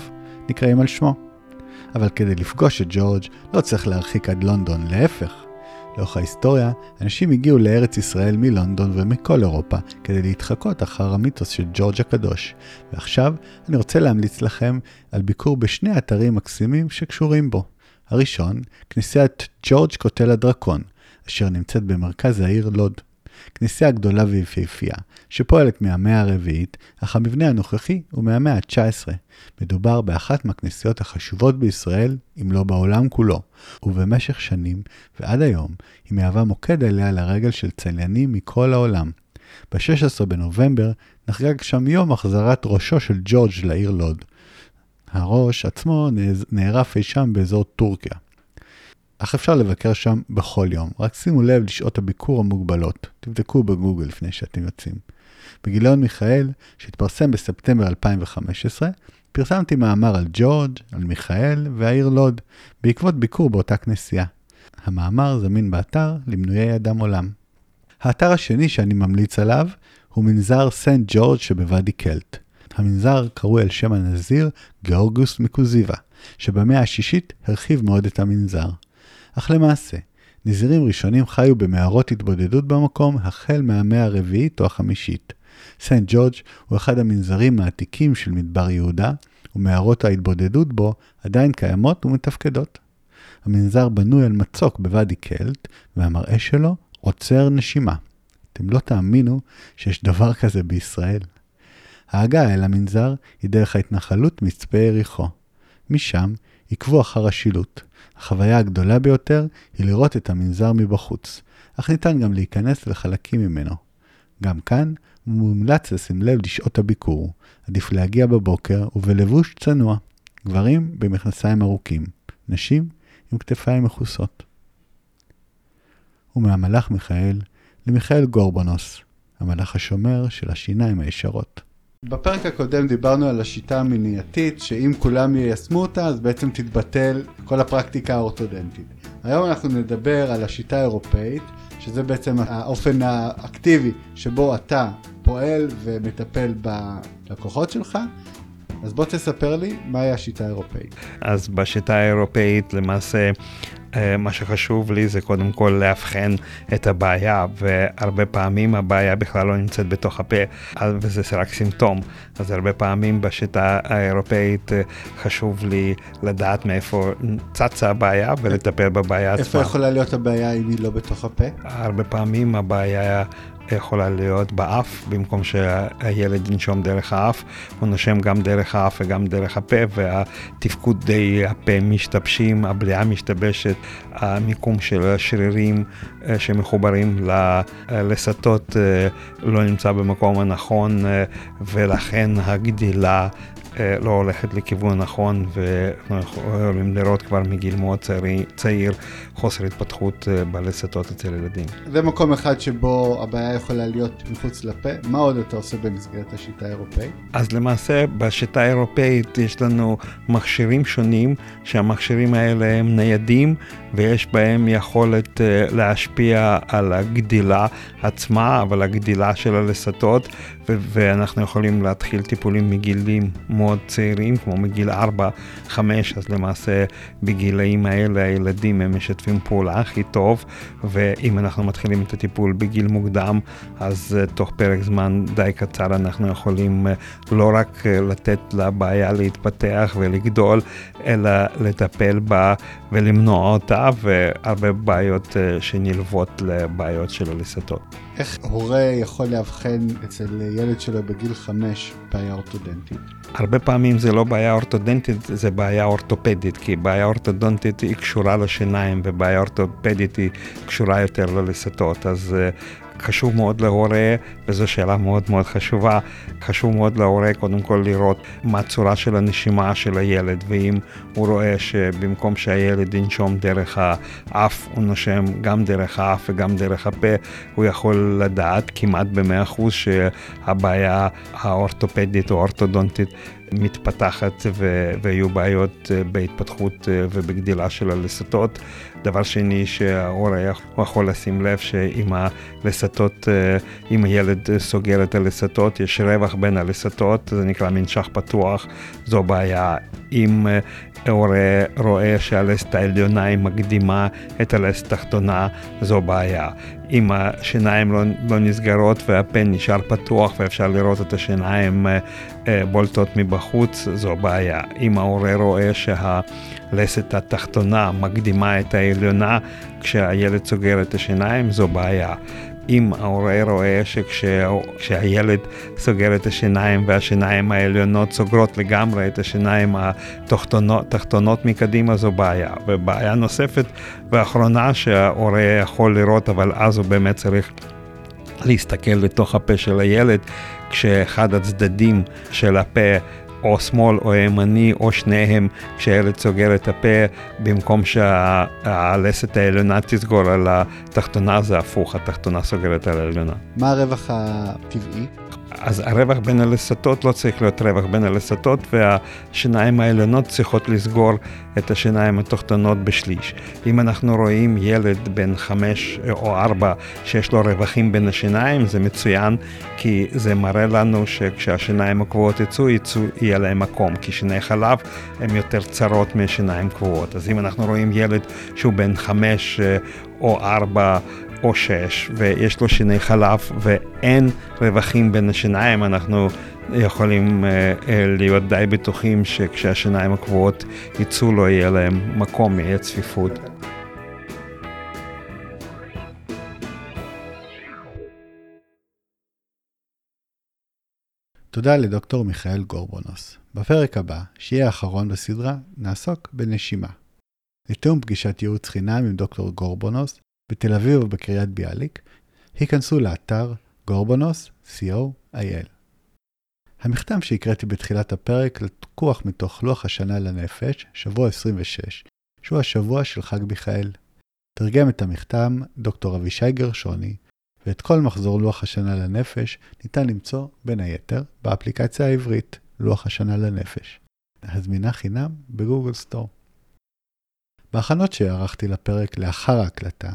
S2: נקראים על שמו. אבל כדי לפגוש את ג'ורג' לא צריך להרחיק עד לונדון, להפך. לאורך ההיסטוריה, אנשים הגיעו לארץ ישראל מלונדון ומכל אירופה כדי להתחקות אחר המיתוס של ג'ורג' הקדוש. ועכשיו אני רוצה להמליץ לכם על ביקור בשני אתרים מקסימים שקשורים בו. הראשון, כנסיית ג'ורג' קוטל הדרקון, אשר נמצאת במרכז העיר לוד. כנסייה גדולה ויפהפייה, שפועלת מהמאה הרביעית, אך המבנה הנוכחי הוא מהמאה ה-19. מדובר באחת מהכנסיות החשובות בישראל, אם לא בעולם כולו, ובמשך שנים, ועד היום, היא מהווה מוקד עליה לרגל של צליינים מכל העולם. ב-16 בנובמבר נחגג שם יום החזרת ראשו של ג'ורג' לעיר לוד. הראש עצמו נערף אי שם באזור טורקיה. אך אפשר לבקר שם בכל יום, רק שימו לב לשעות הביקור המוגבלות. תבדקו בגוגל לפני שאתם יוצאים. בגיליון מיכאל, שהתפרסם בספטמבר 2015, פרסמתי מאמר על ג'ורג', על מיכאל והעיר לוד, בעקבות ביקור באותה כנסייה. המאמר זמין באתר למנויי אדם עולם. האתר השני שאני ממליץ עליו הוא מנזר סנט ג'ורג' שבוואדי קלט. המנזר קרוי על שם הנזיר גאורגוס מקוזיבה, שבמאה השישית הרחיב מאוד את המנזר. אך למעשה, נזירים ראשונים חיו במערות התבודדות במקום החל מהמאה הרביעית או החמישית. סנט ג'ורג' הוא אחד המנזרים העתיקים של מדבר יהודה, ומערות ההתבודדות בו עדיין קיימות ומתפקדות. המנזר בנוי על מצוק בוואדי קלט, והמראה שלו עוצר נשימה. אתם לא תאמינו שיש דבר כזה בישראל. ההגעה אל המנזר היא דרך ההתנחלות מצפה יריחו. משם עקבו אחר השילוט. החוויה הגדולה ביותר היא לראות את המנזר מבחוץ, אך ניתן גם להיכנס לחלקים ממנו. גם כאן מומלץ לשים לב לשעות הביקור. עדיף להגיע בבוקר ובלבוש צנוע. גברים במכנסיים ארוכים, נשים עם כתפיים מכוסות. ומהמלאך מיכאל למיכאל גורבונוס, המלאך השומר של השיניים הישרות. בפרק הקודם דיברנו על השיטה המניעתית, שאם כולם יישמו אותה, אז בעצם תתבטל כל הפרקטיקה האורתודנטית. היום אנחנו נדבר על השיטה האירופאית, שזה בעצם האופן האקטיבי שבו אתה פועל ומטפל בלקוחות שלך. אז בוא תספר לי מהי השיטה האירופאית.
S4: אז בשיטה האירופאית למעשה מה שחשוב לי זה קודם כל לאבחן את הבעיה, והרבה פעמים הבעיה בכלל לא נמצאת בתוך הפה, וזה רק סימפטום. אז הרבה פעמים בשיטה האירופאית אה, חשוב לי לדעת מאיפה צצה הבעיה ולטפל בבעיה עצמה.
S2: איפה יכולה להיות הבעיה אם היא לא בתוך הפה?
S4: הרבה פעמים הבעיה יכולה להיות באף, במקום שהילד ינשום דרך האף, הוא נושם גם דרך האף וגם דרך הפה, והתפקודי הפה משתבשים, הבליעה משתבשת, המיקום של השרירים אה, שמחוברים ללסתות אה, לא נמצא במקום הנכון, אה, ולכן הגדילה אה, לא הולכת לכיוון נכון ואנחנו יכולים לראות כבר מגיל מאוד צעיר, צעיר חוסר התפתחות אה, בלסתות אצל ילדים.
S2: זה מקום אחד שבו הבעיה יכולה להיות מחוץ לפה. מה עוד אתה עושה במסגרת השיטה האירופאית?
S4: אז למעשה בשיטה האירופאית יש לנו מכשירים שונים שהמכשירים האלה הם ניידים ויש בהם יכולת אה, להשפיע על הגדילה עצמה, אבל הגדילה של הלסתות ואנחנו יכולים להתחיל טיפולים מגילים מאוד צעירים, כמו מגיל 4-5, אז למעשה בגילאים האלה הילדים הם משתפים פעולה הכי טוב, ואם אנחנו מתחילים את הטיפול בגיל מוקדם, אז uh, תוך פרק זמן די קצר אנחנו יכולים uh, לא רק לתת לבעיה להתפתח ולגדול, אלא לטפל בה ולמנוע אותה, והרבה בעיות uh, שנלוות לבעיות של הלסתות.
S2: איך הורה יכול לאבחן אצל ילד שלו בגיל 5 בעיה אורתודנטית?
S4: הרבה פעמים זה לא בעיה אורתודנטית, זה בעיה אורתופדית, כי בעיה אורתודנטית היא קשורה לשיניים ובעיה אורתופדית היא קשורה יותר ללסתות, אז uh, חשוב מאוד להורה, וזו שאלה מאוד מאוד חשובה, חשוב מאוד להורה קודם כל לראות מה הצורה של הנשימה של הילד, ואם הוא רואה שבמקום שהילד ינשום דרך האף, הוא נושם גם דרך האף וגם דרך הפה, הוא יכול לדעת כמעט ב-100% שהבעיה האורתופדית או האורתודונטית מתפתחת ויהיו בעיות אה, בהתפתחות אה, ובגדילה של הלסתות. דבר שני שההורה יכול לשים לב שאם הלסתות, אה, אם הילד סוגר את הלסתות, יש רווח בין הלסתות, זה נקרא מנשך פתוח, זו בעיה. אם ההורה רואה שהלסת העליונה היא מקדימה את הלסת התחתונה, זו בעיה. אם השיניים לא, לא נסגרות והפה נשאר פתוח ואפשר לראות את השיניים אה, אה, בולטות מבחוץ, זו בעיה. אם ההורה רואה שהלסת התחתונה מקדימה את העליונה כשהילד סוגר את השיניים, זו בעיה. אם ההורה רואה שכשהילד סוגר את השיניים והשיניים העליונות סוגרות לגמרי את השיניים התחתונות מקדימה זו בעיה. ובעיה נוספת ואחרונה שההורה יכול לראות אבל אז הוא באמת צריך להסתכל לתוך הפה של הילד כשאחד הצדדים של הפה או שמאל או ימני או שניהם כשהילד סוגר את הפה במקום שהלסת העליונה תסגור על התחתונה זה הפוך, התחתונה סוגרת על העליונה.
S2: מה הרווח הטבעי?
S4: אז הרווח בין הלסתות לא צריך להיות רווח בין הלסתות והשיניים העליונות צריכות לסגור את השיניים התחתונות בשליש. אם אנחנו רואים ילד בן חמש או ארבע שיש לו רווחים בין השיניים זה מצוין כי זה מראה לנו שכשהשיניים הקבועות יצאו, יצאו יהיה להם מקום כי שיני חלב הן יותר צרות משיניים קבועות. אז אם אנחנו רואים ילד שהוא בן חמש אה, או ארבע או שש, ויש לו שיני חלב ואין רווחים בין השיניים, אנחנו יכולים uh, להיות די בטוחים שכשהשיניים הקבועות יצאו לא יהיה להם מקום, יהיה צפיפות.
S2: תודה לדוקטור מיכאל גורבונוס. בפרק הבא, שיהיה האחרון בסדרה, נעסוק בנשימה. לתיאום פגישת ייעוץ חינם עם דוקטור גורבונוס, בתל אביב או בקריית ביאליק, היכנסו לאתר גורבונוס, co.il. המכתב שהקראתי בתחילת הפרק לקוח מתוך לוח השנה לנפש, שבוע 26, שהוא השבוע של חג מיכאל. תרגם את המכתב דוקטור אבישי גרשוני, ואת כל מחזור לוח השנה לנפש ניתן למצוא, בין היתר, באפליקציה העברית, לוח השנה לנפש. הזמינה חינם בגוגל סטור. בהכנות שערכתי לפרק לאחר ההקלטה,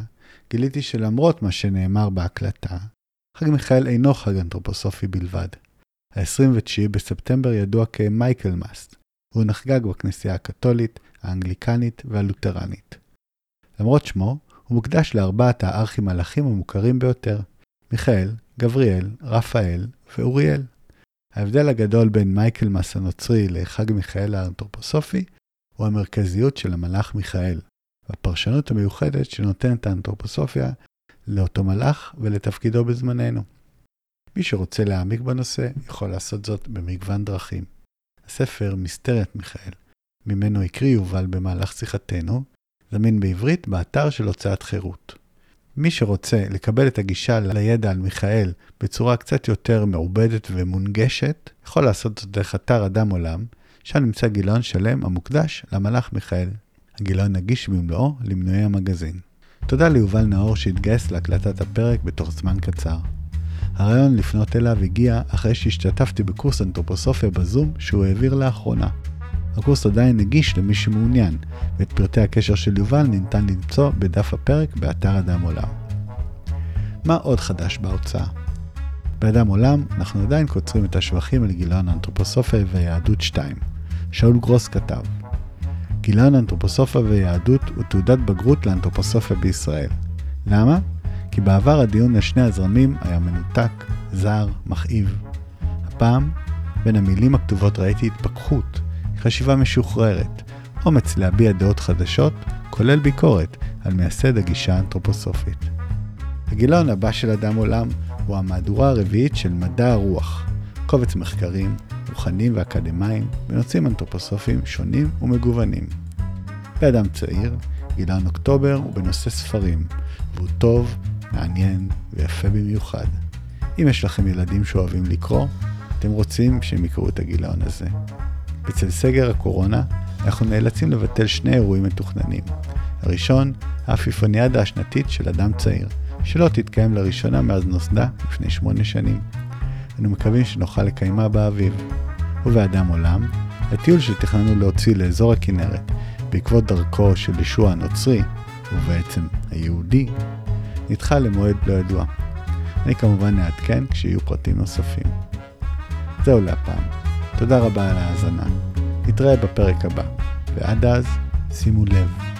S2: גיליתי שלמרות מה שנאמר בהקלטה, חג מיכאל אינו חג אנתרופוסופי בלבד. ה-29 בספטמבר ידוע כמייקל מאסט, והוא נחגג בכנסייה הקתולית, האנגליקנית והלותרנית. למרות שמו, הוא מוקדש לארבעת הארכי-מלאכים המוכרים ביותר, מיכאל, גבריאל, רפאל ואוריאל. ההבדל הגדול בין מייקל מאס הנוצרי לחג מיכאל האנתרופוסופי הוא המרכזיות של המלאך מיכאל, והפרשנות המיוחדת שנותנת האנתרופוסופיה לאותו מלאך ולתפקידו בזמננו. מי שרוצה להעמיק בנושא יכול לעשות זאת במגוון דרכים. הספר מיסטריית מיכאל, ממנו הקריא יובל במהלך שיחתנו, זמין בעברית באתר של הוצאת חירות. מי שרוצה לקבל את הגישה לידע על מיכאל בצורה קצת יותר מעובדת ומונגשת, יכול לעשות זאת דרך אתר אדם עולם, שם נמצא גיליון שלם המוקדש למלאך מיכאל. הגיליון נגיש במלואו למנועי המגזין. תודה ליובל נאור שהתגייס להקלטת הפרק בתוך זמן קצר. הרעיון לפנות אליו הגיע אחרי שהשתתפתי בקורס אנתרופוסופיה בזום שהוא העביר לאחרונה. הקורס עדיין נגיש למי שמעוניין, ואת פרטי הקשר של יובל ניתן למצוא בדף הפרק באתר אדם עולם. מה עוד חדש בהוצאה? באדם עולם אנחנו עדיין קוצרים את השבחים על גיליון האנתרופוסופיה והיהדות 2. שאול גרוס כתב גיליון אנתרופוסופיה ויהדות הוא תעודת בגרות לאנתרופוסופיה בישראל. למה? כי בעבר הדיון על שני הזרמים היה מנותק, זר, מכאיב. הפעם, בין המילים הכתובות ראיתי התפכחות, חשיבה משוחררת, אומץ להביע דעות חדשות, כולל ביקורת על מייסד הגישה האנתרופוסופית. הגיליון הבא של אדם עולם הוא המהדורה הרביעית של מדע הרוח, קובץ מחקרים, רוחניים ואקדמיים בנושאים אנתרופוסופיים שונים ומגוונים. באדם צעיר, גיליון אוקטובר הוא בנושא ספרים, והוא טוב, מעניין ויפה במיוחד. אם יש לכם ילדים שאוהבים לקרוא, אתם רוצים שהם יקראו את הגיליון הזה. בצל סגר הקורונה, אנחנו נאלצים לבטל שני אירועים מתוכננים. הראשון, העפיפוניאדה השנתית של אדם צעיר, שלא תתקיים לראשונה מאז נוסדה לפני שמונה שנים. אנו מקווים שנוכל לקיימה באביב. ובאדם עולם, הטיול שתכננו להוציא לאזור הכנרת בעקבות דרכו של ישוע הנוצרי, ובעצם היהודי, נדחה למועד לא ידוע. אני כמובן נעדכן כשיהיו פרטים נוספים. זהו להפעם. תודה רבה על ההאזנה. נתראה בפרק הבא, ועד אז, שימו לב.